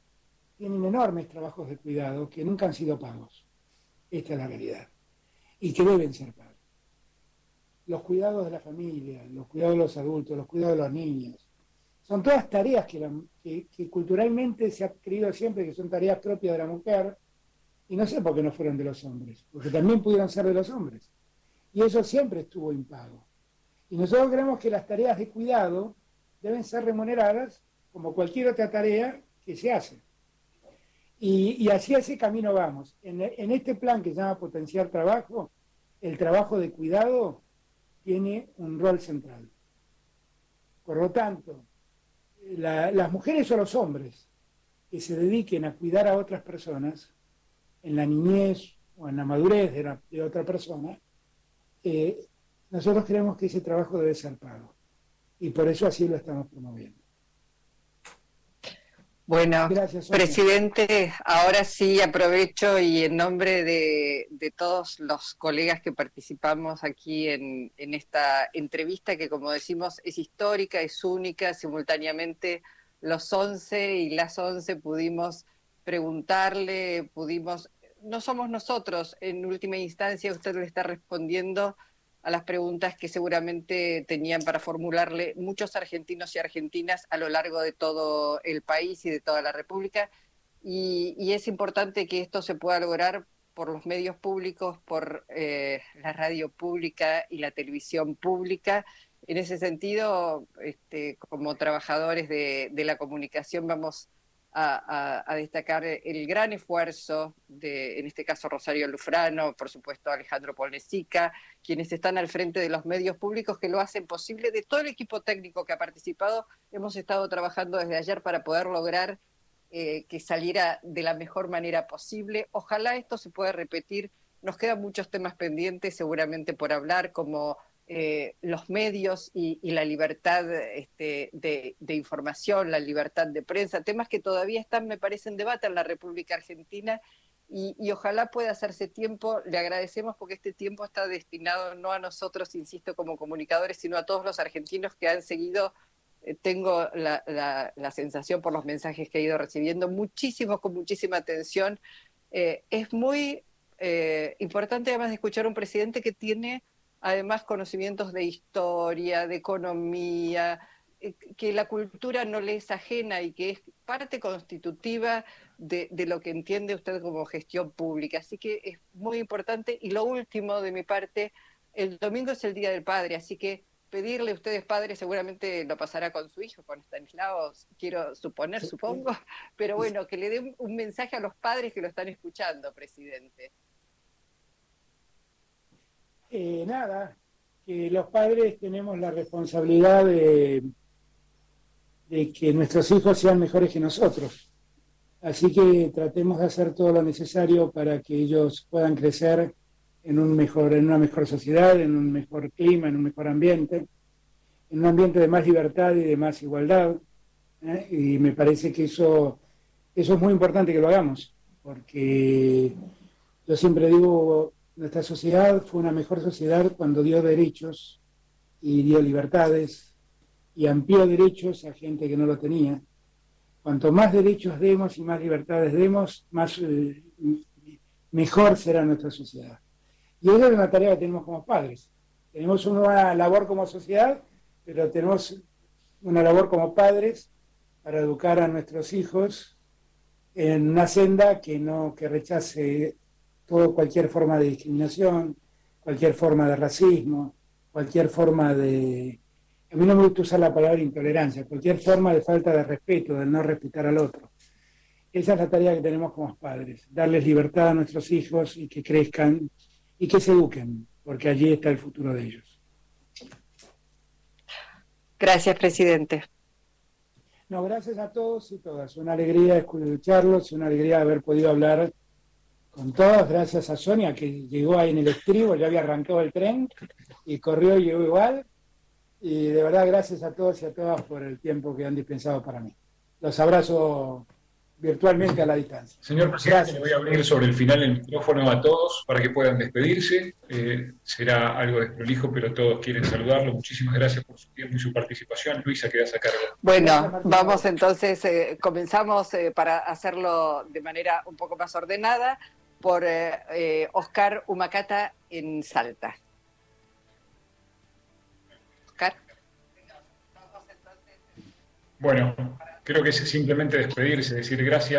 tienen enormes trabajos de cuidado que nunca han sido pagos. Esta es la realidad. Y que deben ser pagos los cuidados de la familia, los cuidados de los adultos, los cuidados de los niños. Son todas tareas que, culturalmente se ha creído siempre que son tareas propias de la mujer, y no sé por qué no fueron de los hombres, porque también pudieron ser de los hombres. Y eso siempre estuvo impago. Y nosotros creemos que las tareas de cuidado deben ser remuneradas como cualquier otra tarea que se hace. Y, y así ese camino vamos. En, en este plan que se llama Potenciar Trabajo, el trabajo de cuidado tiene un rol central. Por lo tanto, las mujeres o los hombres que se dediquen a cuidar a otras personas en la niñez o en la madurez de, otra persona, eh, nosotros creemos que ese trabajo debe ser pago. Y por eso así lo estamos promoviendo. Bueno, presidente, ahora sí aprovecho y en nombre de, todos los colegas que participamos aquí en, esta entrevista, que como decimos es histórica, es única, simultáneamente los 11 y las 11 pudimos preguntarle, pudimos, no somos nosotros, en última instancia usted le está respondiendo a las preguntas que seguramente tenían para formularle muchos argentinos y argentinas a lo largo de todo el país y de toda la República. Y, es importante que esto se pueda lograr por los medios públicos, por eh, la radio pública y la televisión pública. En ese sentido, este, como trabajadores de, de la comunicación, vamos a, destacar el gran esfuerzo de, en este caso, Rosario Lufrano, por supuesto, Alejandro Polnesica, quienes están al frente de los medios públicos que lo hacen posible, de todo el equipo técnico que ha participado. Hemos estado trabajando desde ayer para poder lograr eh, que saliera de la mejor manera posible. Ojalá esto se pueda repetir. Nos quedan muchos temas pendientes seguramente por hablar, como eh, los medios y, la libertad este, de, información, la libertad de prensa, temas que todavía están, me parece, en debate en la República Argentina y, ojalá pueda hacerse tiempo. Le agradecemos porque este tiempo está destinado no a nosotros, insisto, como comunicadores, sino a todos los argentinos que han seguido. Eh, tengo la, sensación por los mensajes que he ido recibiendo, muchísimos, con muchísima atención. Eh, es muy importante además de escuchar a un presidente que tiene además conocimientos de historia, de economía, eh, que la cultura no le es ajena y que es parte constitutiva de, lo que entiende usted como gestión pública. Así que es muy importante. Y lo último de mi parte, el domingo es el Día del Padre, así que pedirle a ustedes padres, seguramente lo pasará con su hijo, con Stanislao, quiero suponer, supongo, pero bueno, que le dé un mensaje a los padres que lo están escuchando, presidente. Nada, que los padres tenemos la responsabilidad de, de que nuestros hijos sean mejores que nosotros. Así que tratemos de hacer todo lo necesario para que ellos puedan crecer en, un mejor, en una mejor sociedad, en un mejor clima, en un mejor ambiente, en un ambiente de más libertad y de más igualdad. ¿eh? Y me parece que eso, eso es muy importante que lo hagamos, porque yo siempre digo, nuestra sociedad fue una mejor sociedad cuando dio derechos y dio libertades y amplió derechos a gente que no lo tenía. Cuanto más derechos demos y más libertades demos, más eh, mejor será nuestra sociedad. Y esa es una tarea que tenemos como padres. Tenemos una labor como sociedad, pero tenemos una labor como padres para educar a nuestros hijos en una senda que no que rechace todo cualquier forma de discriminación, cualquier forma de racismo, cualquier forma de a mí no me gusta usar la palabra intolerancia, cualquier forma de falta de respeto, de no respetar al otro. Esa es la tarea que tenemos como padres, darles libertad a nuestros hijos y que crezcan y que se eduquen, porque allí está el futuro de ellos. Gracias, presidente. No, gracias a todos y todas. Una alegría escucharlos, una alegría haber podido hablar con todos. Gracias a Sonia que llegó ahí en el estribo, ya había arrancado el tren y corrió y llegó igual. Y de verdad, gracias a todos y a todas por el tiempo que han dispensado para mí. Los abrazo virtualmente a la distancia. Señor presidente, le voy a abrir sobre el final el micrófono a todos para que puedan despedirse. Eh, será algo desprolijo, pero todos quieren saludarlo. Muchísimas gracias por su tiempo y su participación. Luisa, quedas a cargo. Bueno, vamos entonces, eh, comenzamos eh, para hacerlo de manera un poco más ordenada por Oscar Humacata en Salta. Oscar. Bueno, creo que es simplemente despedirse, decir gracias.